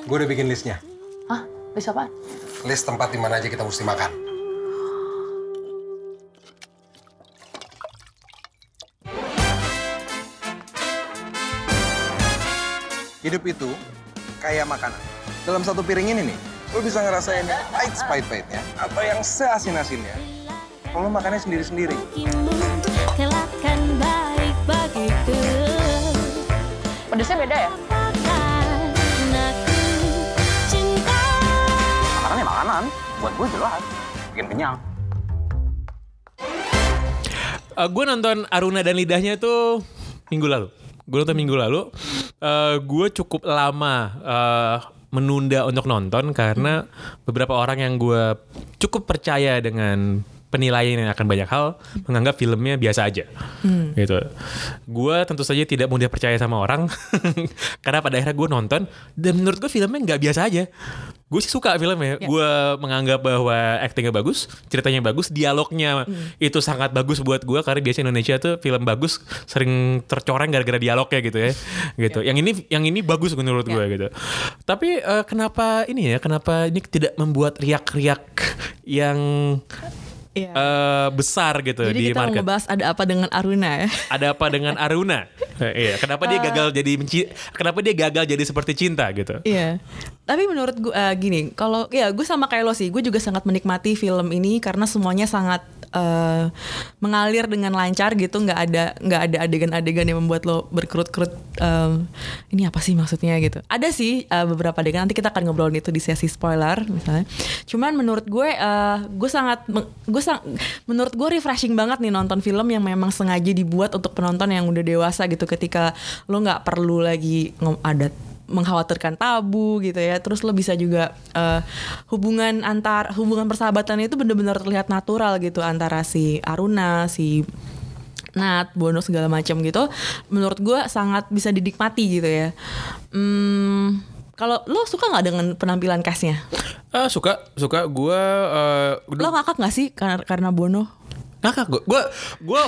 Gue udah bikin listnya. Hah? Bisa apa? List tempat di mana aja kita mesti makan. Hidup itu kayak makanan. Dalam satu piring ini nih, lo bisa ngerasain yang pahit pahit-pahitnya atau yang seasin-asinnya. Kalau lo makannya sendiri-sendiri. Pedesnya beda ya? Makanan ya makanan. Buat gue jelas. Bikin kenyang. gue nonton Aruna dan Lidahnya itu minggu lalu. Gue nonton minggu lalu. Eh, gue cukup lama eh, menunda untuk nonton karena beberapa orang yang gue cukup percaya dengan penilaian yang akan banyak hal menganggap filmnya biasa aja gitu. Gue tentu saja tidak mudah percaya sama orang *laughs* karena pada akhirnya gue nonton dan menurut gue filmnya nggak biasa aja. Gue sih suka filmnya. Gue menganggap bahwa actingnya bagus, ceritanya bagus, dialognya itu sangat bagus buat gue karena biasa Indonesia tuh film bagus sering tercoreng gara-gara dialognya gitu ya. *laughs* gitu. Yang ini yang ini bagus menurut gue gitu. Tapi eh, kenapa ini ya? Kenapa ini tidak membuat riak-riak yang Iya. eh, besar gitu Jadi di kita mau market? ngebahas ada apa dengan Aruna ya. *laughs* Ada apa dengan Aruna? *laughs* Eh, iya, kenapa dia gagal jadi menci kenapa dia gagal jadi seperti cinta gitu? Iya. Tapi menurut gue eh, gini, kalau ya gue sama kayak lo sih, gue juga sangat menikmati film ini karena semuanya sangat eh, mengalir dengan lancar gitu, nggak ada nggak ada adegan-adegan yang membuat lo berkerut-kerut. em, ini apa sih maksudnya gitu? Ada sih eh, beberapa adegan nanti kita akan ngobrolin itu di sesi spoiler misalnya. Cuman menurut gue, eh, gue sangat gue sang, menurut gue refreshing banget nih nonton film yang memang sengaja dibuat untuk penonton yang udah dewasa gitu ketika lo nggak perlu lagi ngom- ada mengkhawatirkan tabu gitu ya. Terus lo bisa juga eh, hubungan antar hubungan persahabatan itu bener-bener terlihat natural gitu antara si Aruna si Nat, Bono segala macam gitu. Menurut gue sangat bisa dinikmati gitu ya. Hmm, kalau lo suka nggak dengan penampilan castnya? Ah suka suka. Gue uh, lo ngakak nggak sih karena karena Bono? Ngakak gue gue gue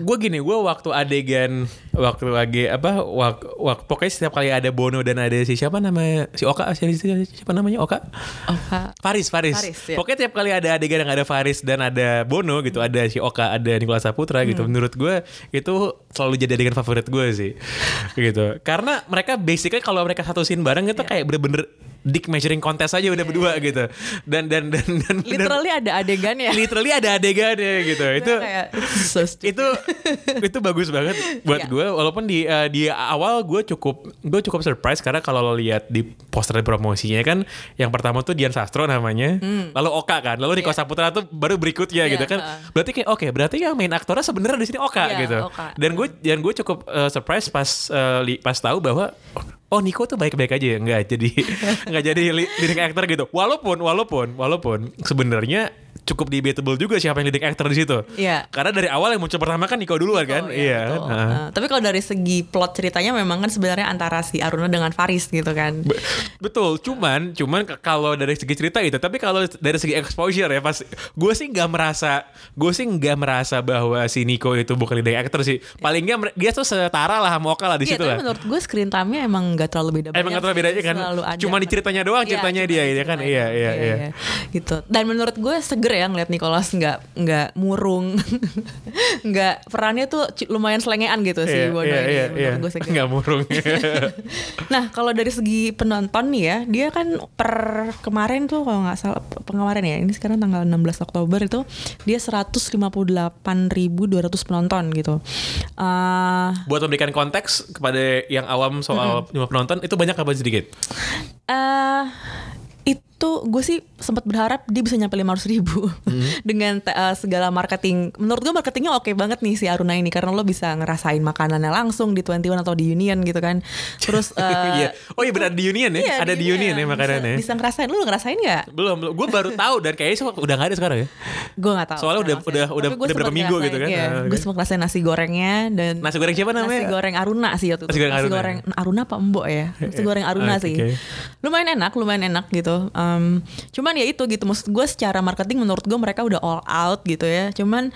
gue gini gue waktu adegan waktu lagi apa wak, wak, pokoknya setiap kali ada Bono dan ada si siapa namanya si Oka si, si- siapa namanya Oka Kak. Faris, Faris. Faris, ya. Pokoknya tiap kali ada adegan yang ada Faris dan ada Bono gitu, ada si Oka, ada Nicholas Saputra gitu. Menurut gue itu selalu jadi adegan favorit gue sih. gitu. Karena mereka basically kalau mereka satu scene bareng itu kayak bener-bener dick measuring contest aja udah berdua gitu. Dan dan dan dan literally ada adegannya dan, literally ada adegannya gitu. itu kayak so stupid. itu itu bagus banget buat Iya. gue walaupun di eh, di awal gue cukup gue cukup surprise karena kalau lo lihat di poster promosinya kan yang pertama tuh Dian Sastro namanya lalu Oka kan lalu Niko Saputra tuh baru berikutnya Hmm. Iya, gitu kan ha. berarti kayak oke berarti yang main aktornya sebenarnya di sini Oka Iya, gitu Oka. dan gue dan gue cukup eh, surprise pas eh, li- pas tahu bahwa Oh Niko tuh baik-baik aja ya nggak jadi *laughs* nggak jadi leading actor gitu walaupun walaupun walaupun sebenarnya cukup debatable juga siapa yang leading actor di situ Iya. karena dari awal yang muncul pertama kan Niko duluan kan iya betul. kan? Nah. Nah, tapi kalau dari segi plot ceritanya memang kan sebenarnya antara si Aruna dengan Faris gitu kan. Be- Betul, cuman cuman kalau dari segi cerita itu, tapi kalau dari segi exposure ya pas gue sih nggak merasa, gue sih nggak merasa bahwa si Nico itu bukan leading actor sih. Paling nggak dia tuh setara lah sama Oka lah di Iya, situ lah. menurut gue screen time-nya emang gak terlalu beda Emang nggak terlalu sih. bedanya kan? Ada. Cuma di ceritanya doang, Iya, ceritanya cuma dia, di ya kan? ceritanya. Iya, iya, iya. Gitu. Dan menurut gue seger ya ngeliat Nicholas nggak nggak murung, *laughs* nggak perannya tuh lumayan selengean gitu sih Iya, Bono iya, ini. iya, menurut iya. gue seger. Nggak murung. *laughs* Nah kalau dari segi penonton nih ya, dia kan per kemarin tuh kalau nggak salah per kemarin ya, ini sekarang tanggal 16 Oktober itu dia 158.200 penonton gitu. Eh, Buat memberikan konteks kepada yang awam soal jumlah penonton itu banyak apa sedikit? eh itu gue sih sempat berharap dia bisa nyampe 500 ribu *laughs* dengan te- eh, segala marketing. Menurut gue marketingnya oke banget nih si Aruna ini karena lo bisa ngerasain makanannya langsung di 21 atau di Union gitu kan. Terus *laughs* eh, Iya. Oh iya benar di Union ya? iya, ada di Union ya makanannya. Bisa, bisa ngerasain. Lu ngerasain nggak? Belum, belum. Gue baru *laughs* tahu dan kayaknya sih udah nggak ada sekarang ya. Gue gak tahu. Soalnya udah- udah- sih. udah- udah berapa minggu gitu kan? Iya, Ah, gue sempat ngerasain nasi gorengnya dan Nasi goreng siapa namanya? Nasi goreng Aruna sih waktu itu. Nasi goreng Aruna. goreng Aruna apa Mbok ya? Nasi goreng Aruna Oke, sih. oke. Lumayan enak, lumayan enak gitu. Um, cuman ya itu gitu. Maksud gue secara marketing menurut gue mereka udah all out gitu ya. Cuman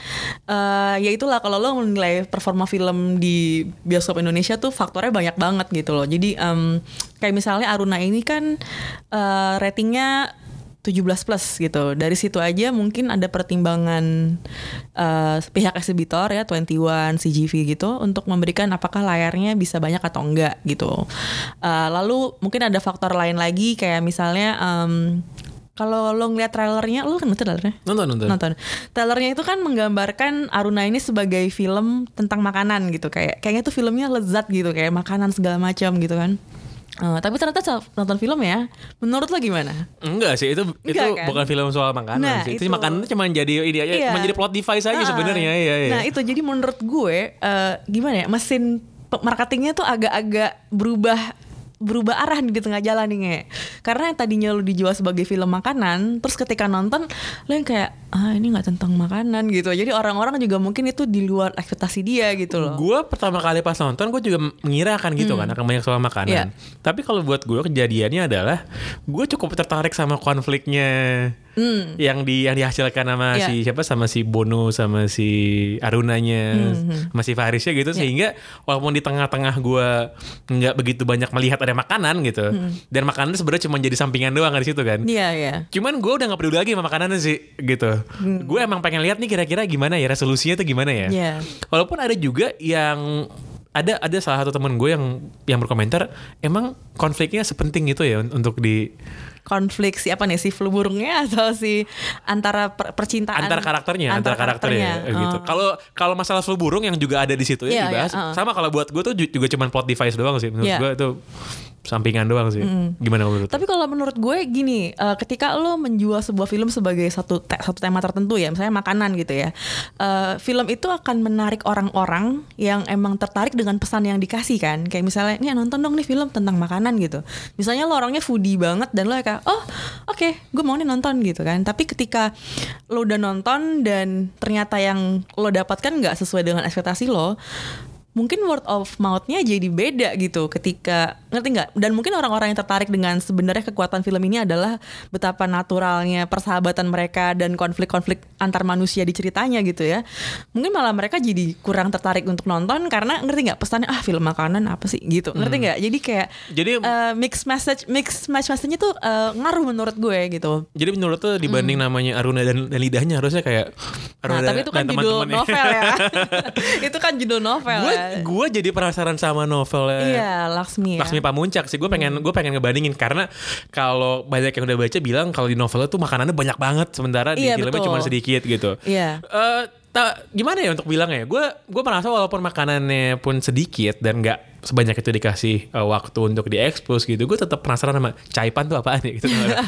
eh, ya itulah kalau lo menilai performa film di bioskop Indonesia tuh faktornya banyak banget gitu loh. Jadi em, kayak misalnya Aruna ini kan eh, ratingnya 17 plus gitu. Dari situ aja mungkin ada pertimbangan eh, pihak eksibitor ya 21 CGV gitu untuk memberikan apakah layarnya bisa banyak atau enggak gitu. Eh, lalu mungkin ada faktor lain lagi kayak misalnya em, kalau lo ngeliat trailernya, lo kan nonton trailernya? Nonton nonton. nonton. Trailernya itu kan menggambarkan Aruna ini sebagai film tentang makanan gitu kayak kayaknya tuh filmnya lezat gitu kayak makanan segala macam gitu kan. Eh, tapi ternyata nonton film ya, menurut lo gimana? Enggak sih itu itu Enggak, kan? bukan film soal makanan Nah, sih. Itu, itu. makanan itu cuma jadi ini aja, Iya. cuma jadi plot device aja Ah, sebenarnya. Iya, iya. Nah itu jadi menurut gue eh, gimana ya mesin marketingnya tuh agak-agak berubah berubah arah nih di tengah jalan nih Nge. Karena yang tadinya lu dijual sebagai film makanan, terus ketika nonton lu yang kayak ah ini nggak tentang makanan gitu. Jadi orang-orang juga mungkin itu di luar ekspektasi dia gitu loh. Gue pertama kali pas nonton gue juga mengira akan gitu Hmm. kan akan banyak soal makanan. Iya. Tapi kalau buat gue kejadiannya adalah gue cukup tertarik sama konfliknya Hmm. yang di yang dihasilkan sama Iya. si siapa sama si Bono sama si Arunanya Hmm. sama si Farisnya gitu Iya. sehingga walaupun di tengah-tengah gue nggak begitu banyak melihat ada makanan gitu Hmm. dan makanan sebenarnya cuma jadi sampingan doang di situ kan. Iya iya. Cuman gue udah gak peduli lagi sama makanannya sih gitu. Gue emang pengen lihat nih kira-kira gimana ya resolusinya tuh gimana ya. Iya. Walaupun ada juga yang ada ada salah satu temen gue yang yang berkomentar emang konfliknya sepenting itu ya un- untuk di konflik si apa nih si flu burungnya atau si antara per- percintaan antar karakternya antar, karakternya, gitu. Oh. Kalau kalau masalah flu burung yang juga ada di situ ya Iya, dibahas. iya, uh. Sama kalau buat gue tuh ju- juga cuman plot device doang sih. Menurut Iya. gue itu sampingan doang sih. Mm. Gimana menurut? Tapi kalau menurut gue gini, eh, ketika lo menjual sebuah film sebagai satu te- satu tema tertentu ya, misalnya makanan gitu ya, eh, film itu akan menarik orang-orang yang emang tertarik dengan pesan yang dikasih kan. Kayak misalnya, nih nonton dong nih film tentang makanan gitu. Misalnya lo orangnya foodie banget dan lo kayak, oh oke, gue mau nih nonton gitu kan. Tapi ketika lo udah nonton dan ternyata yang lo dapatkan nggak sesuai dengan ekspektasi lo, mungkin word of mouth-nya jadi beda gitu ketika ngerti nggak dan mungkin orang-orang yang tertarik dengan sebenarnya kekuatan film ini adalah betapa naturalnya persahabatan mereka dan konflik-konflik antar manusia di ceritanya gitu ya mungkin malah mereka jadi kurang tertarik untuk nonton karena ngerti nggak pesannya ah film makanan apa sih gitu ngerti Hmm. nggak jadi kayak Jadi eh, mix message mix match message-nya tuh eh, ngaruh menurut gue gitu Jadi menurut tuh dibanding namanya Aruna dan, dan lidahnya harusnya kayak Hmm. Aruna Nah, tapi itu kan dan judul novel ya. *laughs* itu kan judul novel gue ya. Gue jadi penasaran sama novelnya Iya, Laksmi ya. Laksmi Pamuncak sih gue pengen gue pengen ngebandingin karena kalau banyak yang udah baca bilang kalau di novelnya tuh makanannya banyak banget sementara di Iya, filmnya cuma sedikit gitu. Iya. Eh, tak gimana ya untuk bilang ya gue gue merasa walaupun makanannya pun sedikit dan nggak sebanyak itu dikasih eh, waktu untuk diekspos gitu gue tetap penasaran sama caipan tuh apaan ya gitu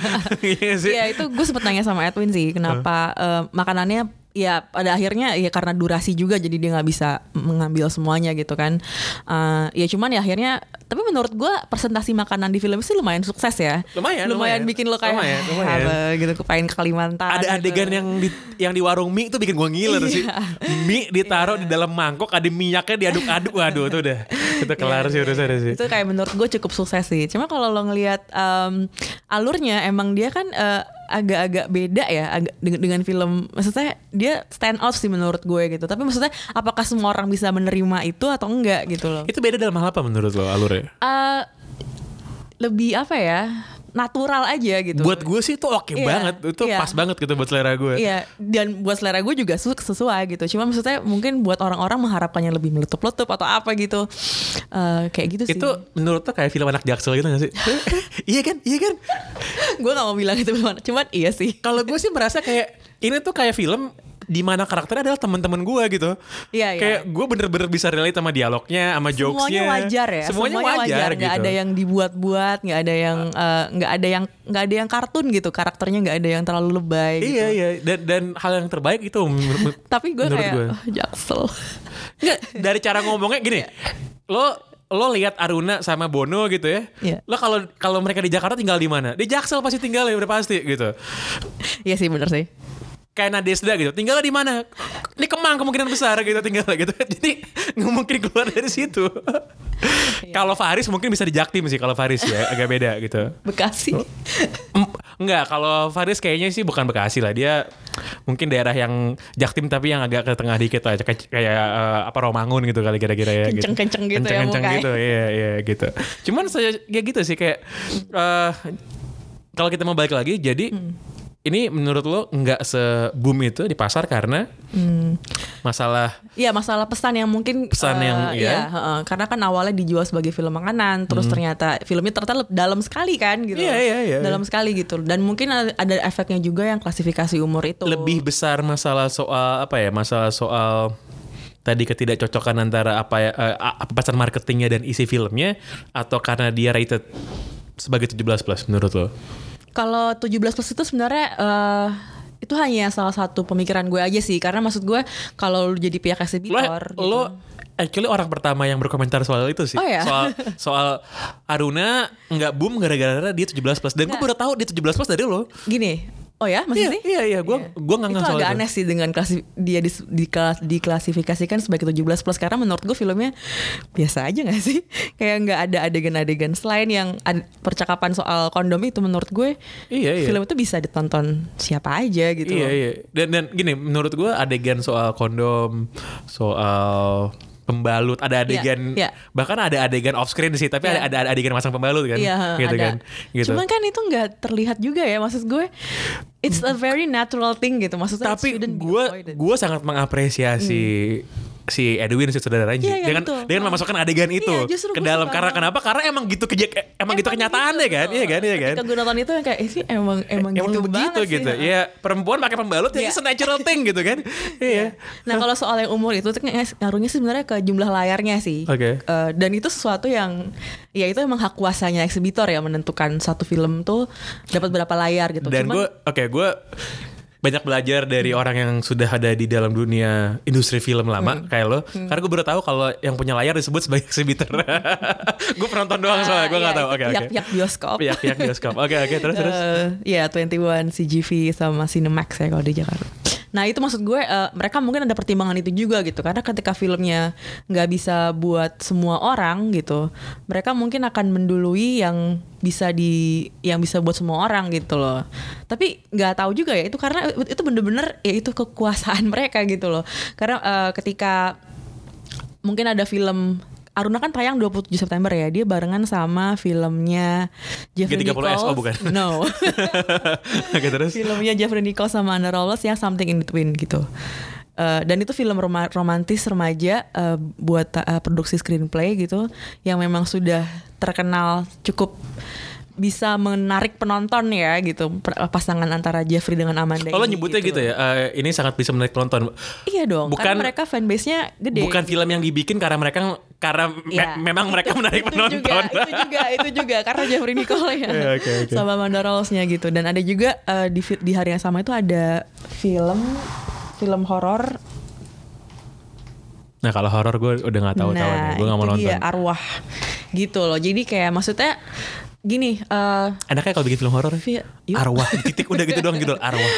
*laughs* Iya Iya itu gue sempet nanya sama Edwin sih kenapa eh, makanannya ya pada akhirnya ya karena durasi juga jadi dia nggak bisa mengambil semuanya gitu kan Eh, ya cuman ya akhirnya tapi menurut gue presentasi makanan di film sih lumayan sukses ya Lumayan, lumayan, lumayan. bikin lo kayak Lumayan, lumayan. "Ah, gitu kepain ke Kalimantan ada gitu." adegan yang di yang di warung mie tuh bikin gue ngiler sih Iya. mie ditaruh di dalam mangkok ada minyaknya diaduk-aduk waduh itu udah itu kelar sih urusannya sih itu kayak menurut gue cukup sukses sih cuma kalau lo ngelihat em, alurnya emang dia kan eh, agak-agak beda ya agak dengan, dengan film maksudnya dia stand out sih menurut gue gitu. Tapi maksudnya apakah semua orang bisa menerima itu atau enggak gitu loh? Itu beda dalam hal apa menurut lo alurnya? Eh, lebih apa ya natural aja gitu buat gue sih itu oke Iya, banget itu iya. pas banget gitu buat selera gue Iya, dan buat selera gue juga su- sesuai gitu. Cuma maksudnya mungkin buat orang-orang mengharapkannya lebih meletup-letup atau apa gitu. Eh, kayak gitu sih. itu menurut lo kayak film anak jaksel gitu gak sih *laughs* iya kan iya kan gue gak mau bilang itu gimana. Cuman iya sih. kalau gue sih merasa kayak ini tuh kayak film di mana karakternya adalah teman-teman gue gitu. Iya, iya. Kayak gue bener-bener bisa relate sama dialognya, sama jokesnya. Semuanya wajar ya. Semuanya, wajar, Nggak gitu. ada yang dibuat-buat, nggak ada yang eh, nggak ada yang nggak ada yang kartun gitu. Karakternya nggak ada yang terlalu lebay. gitu. Iya iya dan dan hal yang terbaik itu *laughs* menurut- Tapi gue kayak gue. "Ah, jaksel. *laughs* Nggak, dari cara ngomongnya gini. Lo lo lihat Aruna sama Bono gitu ya. Iya. Lo kalau kalau mereka di Jakarta tinggal di mana? Di Jaksel pasti tinggal ya udah pasti gitu. Iya sih bener sih. Kayak Nadesda gitu. Tinggalnya di mana? Di Kemang kemungkinan besar gitu tinggal gitu. *laughs* Jadi nggak mungkin keluar dari situ. kalau Faris mungkin bisa di Jaktim sih kalau Faris ya agak beda gitu. Bekasi. Enggak, kalau Faris kayaknya sih bukan Bekasi lah. Dia mungkin daerah yang Jaktim tapi yang agak ke tengah dikit lah. Kayak, kayak eh, apa Romangun gitu kali kira-kira ya. gitu. Kenceng-kenceng gitu ya Kenceng-kenceng mukanya. gitu, iya iya gitu. Cuman saya kayak gitu sih kayak eh kalau kita mau balik lagi jadi Hmm. Ini menurut lo nggak se-boom itu di pasar karena Hmm. masalah Iya masalah pesan yang mungkin Pesan eh, yang, iya, iya. heeh. karena kan awalnya dijual sebagai film makanan, terus Hmm. ternyata filmnya ternyata dalam sekali kan gitu, Iya, iya, iya, dalam sekali gitu, dan mungkin ada, efeknya juga yang klasifikasi umur itu. lebih besar masalah soal apa ya masalah soal tadi ketidakcocokan antara apa ya eh, apa pesan marketingnya dan isi filmnya atau karena dia rated sebagai 17 plus menurut lo? Kalau 17 plus itu sebenarnya eh, itu hanya salah satu pemikiran gue aja sih, karena maksud gue kalau lu jadi pihak Lo, eksibitor, gitu. lo actually orang pertama yang berkomentar soal itu sih. Oh, ya? Soal *laughs* soal Aruna nggak boom gara-gara dia 17 plus dan gue Nggak. baru tahu dia 17 plus dari lo. gini. Oh ya, masih Iya, sih? iya, iya. Gua- gua nggak Itu agak itu. aneh sih dengan klasi, dia dis, dikelas- diklasifikasikan sebagai 17 plus karena menurut gue filmnya biasa aja gak sih? *laughs* Kayak nggak ada adegan-adegan selain yang ad- percakapan soal kondom itu menurut gue Iya, iya. film itu bisa ditonton siapa aja gitu. Iya loh. iya. Dan dan gini menurut gue adegan soal kondom, soal pembalut, ada adegan Iya, iya. bahkan ada adegan off screen sih, tapi Iya. ada ada adegan masang pembalut kan, Iya, gitu ada. kan, gitu. Cuman kan itu nggak terlihat juga ya maksud gue. It's a very natural thing gitu maksudnya. tapi gue gue sangat mengapresiasi si Edwin si saudaranya Iya, iya, dengan betul. dengan memasukkan adegan itu Iya, justru ke dalam karena kenapa? Karena emang gitu keja- emang, gitu kenyataannya kan? Iya kan? Iya kan? Ketika gue nonton itu yang kayak eh, sih emang emang, emang gitu begitu sih, gitu. Ya perempuan pakai pembalut ya Iya. it's a natural thing gitu kan? *laughs* Iya. Nah kalau soal yang umur itu tuh ngaruhnya sebenarnya ke jumlah layarnya sih. Oke. Eh, dan itu sesuatu yang ya itu emang hak kuasanya eksibitor ya menentukan satu film tuh dapat berapa layar gitu. Dan gue, oke, gue banyak belajar dari Hmm. orang yang sudah ada di dalam dunia industri film lama kayak lo. Hmm. Karena gue baru tahu kalau yang punya layar disebut sebagai exhibitor. *laughs* gue penonton doang soalnya, gue Ah, nggak iya, tahu. Oke, oke. Pihak-pihak bioskop. Pihak-pihak bioskop. Oke, oke, terus terus. Eh, ya 21 CGV sama Cinemax ya kalau di Jakarta. Nah itu maksud gue eh, mereka mungkin ada pertimbangan itu juga gitu karena ketika filmnya nggak bisa buat semua orang gitu, mereka mungkin akan mendului yang bisa di yang bisa buat semua orang gitu loh. Tapi nggak tahu juga ya itu karena itu bener-bener ya itu kekuasaan *laughs* mereka gitu loh. Karena eh, ketika mungkin ada film Aruna kan tayang 27 September ya. Dia barengan sama filmnya Jeffrey G30S, Nichols. oh, bukan. *laughs* No. *laughs* Oke, terus. filmnya Jeffrey Nichols sama Anna Rawls yang Something in Between gitu. Eh, dan itu film roma- romantis remaja eh, buat eh, produksi screenplay gitu yang memang sudah terkenal cukup bisa menarik penonton ya gitu pasangan antara Jeffrey dengan Amanda Kalau ini, nyebutnya gitu, ya, eh, ini sangat bisa menarik penonton. Iya dong, Bukan- karena mereka fanbase-nya gede. Bukan film yang dibikin karena mereka karena me- Iya. memang *laughs* mereka menarik itu penonton. juga, itu juga, itu juga karena Jeffrey Nicole ya, *laughs* Iya, oke, oke. sama Amanda Rawls-nya gitu. Dan ada juga eh, di di hari yang sama itu ada film film horor. Nah kalau horor gue udah nggak tahu tahu nah, nih, gue nggak mau itu nonton. dia arwah gitu loh. Jadi kayak maksudnya gini. eh Enaknya kalau bikin film horor yuk. arwah titik udah gitu doang gitu arwah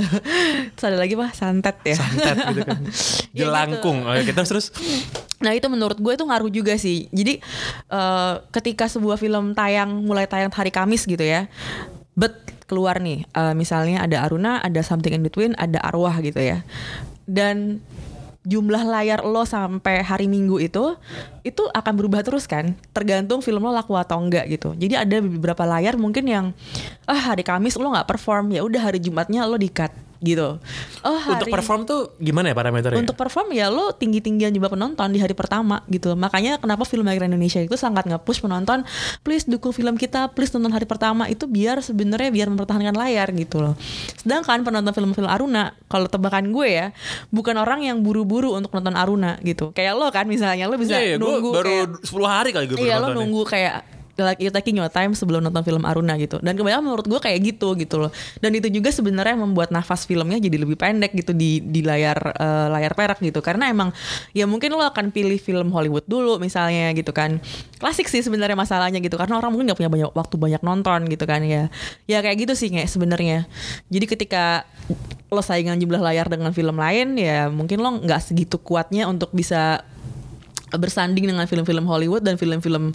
*laughs* terus ada lagi mah santet ya. santet gitu kan *laughs* Ya jelangkung oke terus terus Nah itu menurut gue itu ngaruh juga sih. Jadi eh, ketika sebuah film tayang mulai tayang hari Kamis gitu ya, bet keluar nih, eh, misalnya ada Aruna, ada Something in Between, ada Arwah gitu ya, dan jumlah layar lo sampai hari Minggu itu itu akan berubah terus kan? Tergantung film lo laku atau enggak gitu. Jadi ada beberapa layar mungkin yang ah hari Kamis lo nggak perform. Ya udah hari Jumatnya lo di cut gitu oh untuk hari perform tuh gimana ya parameternya untuk perform ya lo tinggi-tinggian jumlah penonton di hari pertama gitu. Makanya kenapa filmmaker Indonesia itu sangat nge-push penonton, please dukung film kita, please nonton hari pertama itu biar sebenarnya biar mempertahankan layar gitu loh. Sedangkan penonton film-film Aruna, kalau tebakan gue ya, bukan orang yang buru-buru untuk nonton Aruna gitu. Kayak lo kan misalnya lo bisa iya, gue nunggu baru kayak 10 hari kali gue Iya lo nunggu kayak like you taking your time sebelum nonton film Aruna gitu. Dan kebanyakan menurut gue kayak gitu gitu loh. Dan itu juga sebenarnya membuat nafas filmnya jadi lebih pendek gitu di di layar eh, layar perak gitu. Karena emang ya mungkin lo akan pilih film Hollywood dulu misalnya gitu kan. Klasik sih sebenarnya masalahnya gitu karena orang mungkin nggak punya banyak waktu banyak nonton gitu kan ya. Ya kayak gitu sih kayak sebenarnya. Jadi ketika lo saingan jumlah layar dengan film lain ya mungkin lo nggak segitu kuatnya untuk bisa bersanding dengan film-film Hollywood dan film-film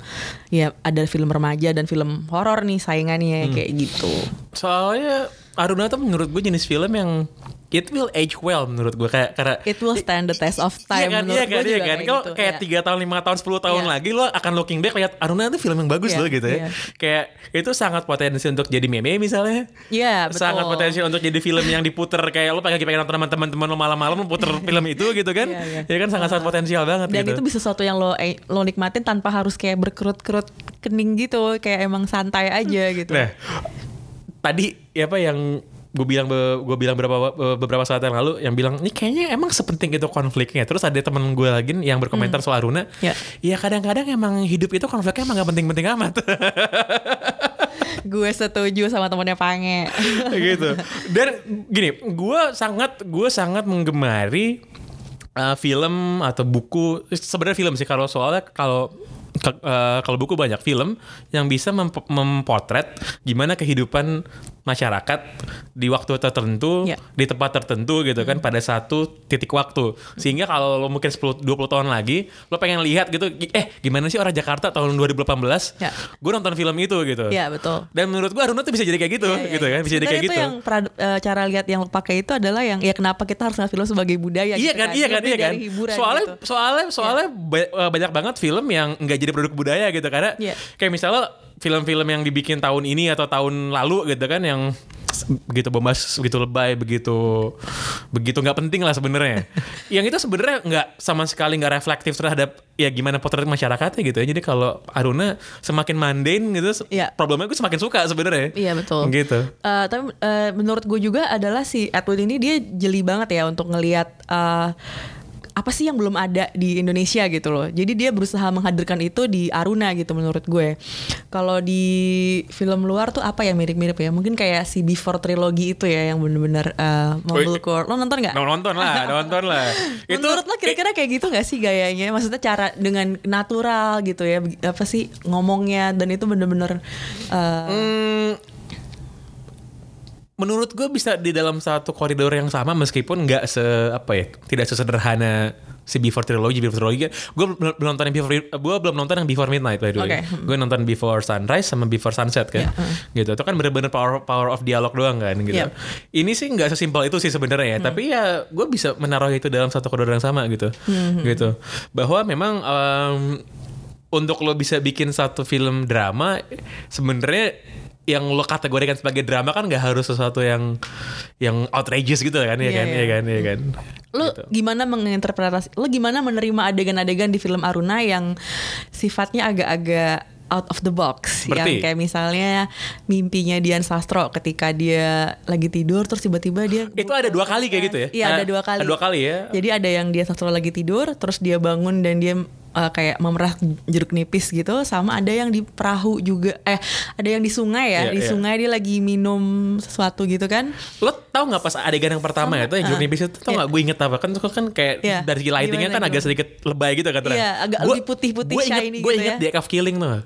ya ada film remaja dan film horor nih saingannya Hmm. kayak gitu. Soalnya Aruna tuh menurut gue jenis film yang it will age well menurut gue kayak karena It will stand the test of time Iya kan, menurut iya kan, iya kan. kayak Kalau gitu, kayak ya. tiga tahun, lima tahun, 10 tahun Iya. lagi lo akan looking back lihat Aruna itu film yang bagus Iya, loh gitu ya. iya. Kayak itu sangat potensi untuk jadi meme misalnya. Iya, betul. Sangat potensi untuk jadi film yang diputer kayak lo lagi pengen nonton sama teman-teman lo malam-malam lo puter *laughs* film itu gitu kan. Iya, iya. Ya kan sangat-sangat potensial banget dan gitu. itu bisa sesuatu yang lo eh, lo nikmatin tanpa harus kayak berkerut-kerut kening gitu kayak emang santai aja gitu. Nah, tadi ya apa yang gue bilang gue bilang beberapa beberapa saat yang lalu yang bilang ini kayaknya emang sepenting itu konfliknya terus ada temen gue lagi yang berkomentar soal Aruna Ya. ya kadang-kadang emang hidup itu konfliknya emang gak penting-penting amat *laughs* gue setuju sama temennya Pange. *laughs* gitu dan gini gue sangat gue sangat menggemari uh, film atau buku sebenarnya film sih kalau soalnya kalau ke- uh, kalau buku banyak film yang bisa memp- mempotret gimana kehidupan masyarakat di waktu tertentu Ya. di tempat tertentu gitu kan pada satu titik waktu sehingga kalau lo mungkin 10 20 tahun lagi lo pengen lihat gitu eh gimana sih orang Jakarta tahun 2018 Ya. gue nonton film itu gitu Iya betul. dan menurut gue Aruna tuh bisa jadi kayak gitu Iya, iya, gitu iya. kan bisa jadi kayak itu gitu yang pra- eh, cara lihat yang lo pakai itu adalah yang ya kenapa kita harus ngeliat film sebagai budaya Iya gitu kan, iya kan, iya kan. dari hiburan Soalnya, gitu. soalnya, soalnya ba- eh, banyak banget film yang nggak jadi produk budaya gitu karena Iya. kayak misalnya film-film yang dibikin tahun ini atau tahun lalu gitu kan yang begitu bombas, begitu lebay, begitu begitu nggak penting lah sebenarnya. *laughs* yang itu sebenarnya nggak sama sekali nggak reflektif terhadap ya gimana potret masyarakatnya gitu ya. Jadi kalau Aruna semakin mundane gitu, Iya. problemnya gue semakin suka sebenarnya. Iya betul. Gitu. Eh, tapi eh, menurut gue juga adalah si Edwin ini dia jeli banget ya untuk ngelihat eh, apa sih yang belum ada di Indonesia gitu loh. Jadi dia berusaha menghadirkan itu di Aruna gitu menurut gue. Kalau di film luar tuh apa yang mirip-mirip ya? Mungkin kayak si Before Trilogy itu ya yang bener-bener eh, Mumblecore. Lo nonton nggak? Nonton lah, *laughs* nonton lah. itu Menurut lo kira-kira kayak gitu gak sih gayanya? Maksudnya cara dengan natural gitu ya, apa sih ngomongnya dan itu bener-bener eh, Hmm, menurut gue bisa di dalam satu koridor yang sama meskipun nggak se apa ya tidak sesederhana si Before Trilogy Before Trilogy. Gue belum nonton yang Before gue belum nonton yang Before Midnight by the way. Oke. gue nonton Before Sunrise sama Before Sunset kan? Gitu. Itu kan bener-bener power power of dialog doang kan? Gitu. Yep. ini sih nggak sesimpel itu sih sebenarnya ya. Tapi ya gue bisa menaruh itu dalam satu koridor yang sama gitu. Gitu. Bahwa memang em, untuk lo bisa bikin satu film drama sebenarnya yang lo kategorikan sebagai drama kan nggak harus sesuatu yang yang outrageous gitu kan ya Iya, kan ya kan ya kan Lo Gitu. gimana menginterpretasi? Lo gimana menerima adegan-adegan di film Aruna yang sifatnya agak-agak out of the box Seperti? yang kayak misalnya mimpinya Dian Sastro ketika dia lagi tidur terus tiba-tiba dia *gasps* itu ada dua kali kayak gitu ya Iya ada Eh, dua kali. ada dua kali ya Jadi ada yang dia Sastro lagi tidur, terus dia bangun dan dia uh, kayak memerah jeruk nipis gitu, sama ada yang di perahu juga. Eh, ada yang di sungai ya, Iya, di iya. sungai dia lagi minum sesuatu gitu kan? lo tau nggak pas adegan yang pertama Sama, itu yang jeruk uh, nipis itu tau nggak gue inget apa kan kan kayak Iya. dari lightingnya Gimana, kan agak sedikit lebay gitu kan. Iya, agak Gua- lebih putih-putih, gue inget, shiny gue gitu inget ya. di Act of Killing tuh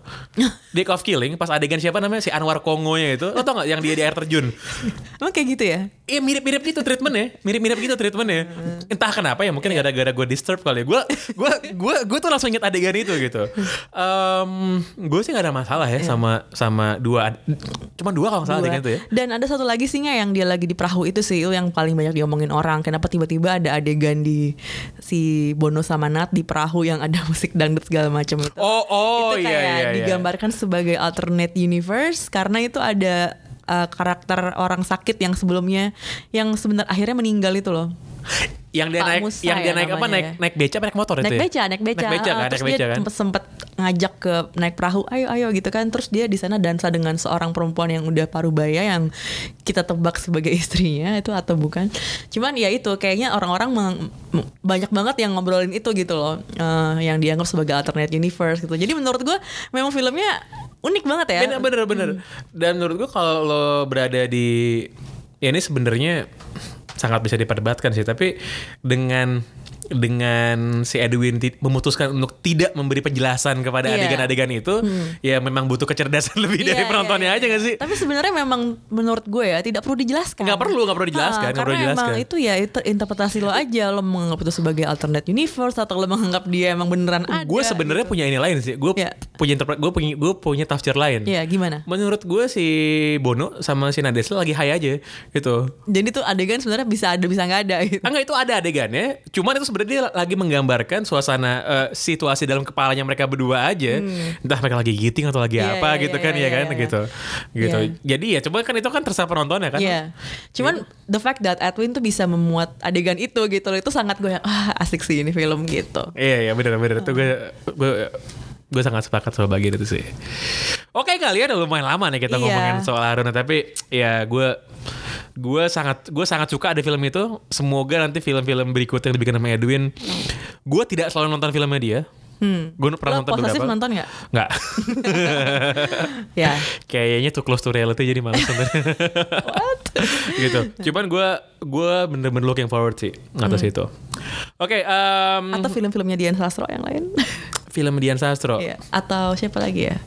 di Act of Killing pas adegan siapa namanya si Anwar Kongonya itu lo tau nggak yang dia di air terjun Emang kayak gitu ya? Iya mirip-mirip gitu treatmentnya, mirip-mirip gitu treatmentnya. Entah kenapa ya, mungkin gara-gara gue disturb kali. ya. Gue gue gue gue tuh langsung inget adegan itu gitu. gue sih gak ada masalah ya sama sama dua, cuma dua kalau salah Dua. adegan itu ya. Dan ada satu lagi sih nggak yang dia lagi di perahu itu sih yang paling banyak diomongin orang. Kenapa tiba-tiba ada adegan di si Bono sama Nat di perahu yang ada *laughs* musik dangdut segala macam itu. Oh oh itu iya kayak iya. iya. digambarkan sebagai alternate universe karena itu ada uh, karakter orang sakit yang sebelumnya yang sebentar akhirnya meninggal itu loh. Yang dia Pak naik, Musa yang dia ya naik apa? Naik ya. naik beca, apa naik motor naik itu ya? beca, naik beca, Naik beca Ah, kan, terus naik beca dia kan. sempet, sempet ngajak ke naik perahu, ayo ayo gitu kan, terus dia di sana dansa dengan seorang perempuan yang udah parubaya yang kita tebak sebagai *laughs* istrinya itu atau bukan? Cuman ya itu kayaknya orang-orang banyak banget yang ngobrolin itu gitu loh, eh, yang dianggap sebagai alternate universe gitu. Jadi menurut gue memang filmnya unik banget ya. Bener bener bener. Dan menurut gue kalau lo berada di ya ini sebenarnya sangat bisa diperdebatkan sih. Tapi dengan dengan si Edwin memutuskan untuk tidak memberi penjelasan kepada Iya. adegan-adegan itu, ya memang butuh kecerdasan *laughs* lebih dari Iya, penontonnya iya, aja iya. gak sih? Tapi sebenarnya memang menurut gue ya tidak perlu dijelaskan. Nggak perlu, nggak perlu dijelaskan, Ah, nggak perlu karena emang dijelaskan. itu ya itu interpretasi lo aja. Lo menganggap itu sebagai alternate universe atau lo menganggap dia emang beneran ada. Gue sebenarnya punya ini lain sih. Gue Iya. punya interpret, gue punya gue punya tafsir lain. Iya gimana? Menurut gue si Bono sama si Nadesla lagi high aja gitu. Jadi tuh adegan sebenarnya bisa ada bisa nggak ada gitu. Ah, Enggak itu ada adegannya, cuman itu sebenarnya dia lagi menggambarkan suasana eh, situasi dalam kepalanya mereka berdua aja. Entah mereka lagi giting atau lagi Hmm. Iya, apa iya, gitu iya, kan iya, ya kan iya. gitu. Gitu. Iya. Jadi ya coba kan itu kan terserah penontonnya kan. Iya. Cuman the fact that Edwin tuh bisa memuat adegan itu gitu loh itu sangat gue yang ah asik sih ini film gitu. Iya iya bener bener itu gue gue gue sangat sepakat soal bagian itu sih. Oke kali ya udah lumayan lama nih kita Iya. ngomongin soal Aruna tapi ya gue gue sangat gue sangat suka ada film itu. Semoga nanti film-film berikutnya yang dibikin sama Edwin. Gue tidak selalu nonton filmnya dia. Hmm. Gue pernah Lo nonton beberapa. nonton nggak? Nggak. *laughs* Ya. Kayaknya too close to reality jadi malas nonton. *laughs* gitu. Cuman gue gue bener-bener looking forward sih atas Hmm. itu. Oke, em, Atau film-filmnya Dian Sastro yang lain. *laughs* film Dian Sastro. Iya. Atau siapa lagi ya?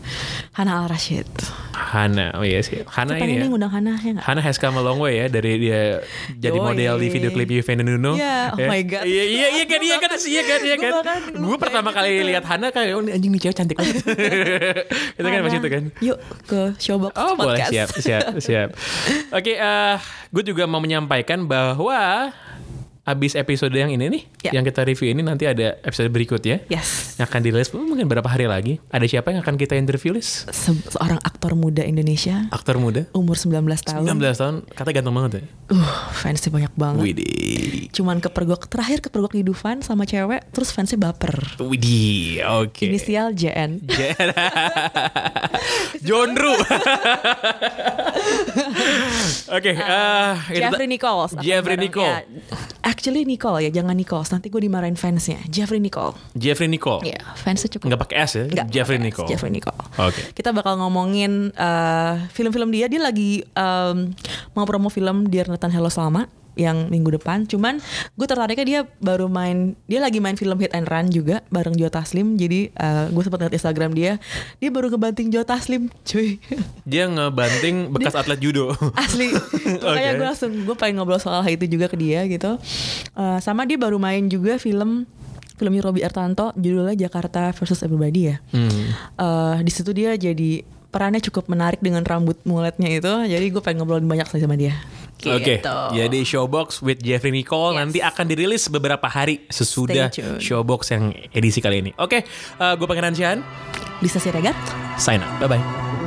Hana Al Rashid. Hana, oh iya sih. Hana Pengen ini ya. ngundang Hana ya nggak? Hana has come a long way ya dari dia jadi Yoi. model di video klip Yuvena Nuno. Iya, oh Ya. my God. Iya iya iya kan iya kan iya kan iya kan. Gue pertama kali lihat Hana kayak oh, anjing nih cewek cantik banget. *laughs* itu kan Hana, itu kan. Yuk ke Showbox Oh boleh Podcast. siap siap siap. *laughs* Oke, eh gue juga mau menyampaikan bahwa abis episode yang ini nih, Ya. yang kita review ini nanti ada episode berikutnya. Yes. Yang akan dirilis mungkin berapa hari lagi. Ada siapa yang akan kita interview Lis? Se- seorang aktor muda Indonesia Aktor muda. umur 19 tahun. 19 tahun, katanya ganteng banget ya. Uh, fansnya banyak banget. Widih. Cuman kepergok terakhir kepergok di Dufan sama cewek, terus fansnya baper. Widih, oke. Inisial JN. *laughs* John Ru. *laughs* Oke, eh, itu Jeffrey Nichols. Jeffrey Nicole. ya. Actually Nicole ya, jangan Nichols. Nanti gue dimarahin fansnya. Jeffrey Nicole. Jeffrey Nicole. Iya, fansnya cukup. Nggak pakai S ya? Nggak, Jeffrey Nicole. Jeffrey Nicole. Oke. Kita bakal ngomongin eh, film-film dia. Dia lagi em, mau promo film Dear Nathan Hello Salma yang minggu depan. Cuman gue tertariknya dia baru main, dia lagi main film Hit and Run juga bareng Joe Taslim. Jadi eh, gue sempat lihat Instagram dia, dia baru ngebanting Joe Taslim, cuy. Dia ngebanting *laughs* bekas atlet judo. Asli. *laughs* Makanya Oke. gue langsung gue pengen ngobrol soal hal itu juga ke dia gitu. Eh, sama dia baru main juga film filmnya Robby Ertanto judulnya Jakarta versus Everybody ya. Hmm. Eh, di situ dia jadi perannya cukup menarik dengan rambut muletnya itu. Jadi gue pengen ngobrolin banyak sama dia. Oke, Gitu. jadi Showbox with Jeffrey Nicole nanti akan dirilis beberapa hari sesudah. Showbox yang edisi kali ini. Oke, eh, gue Pangeran Shan, Lisa Siregar. sign up, bye bye.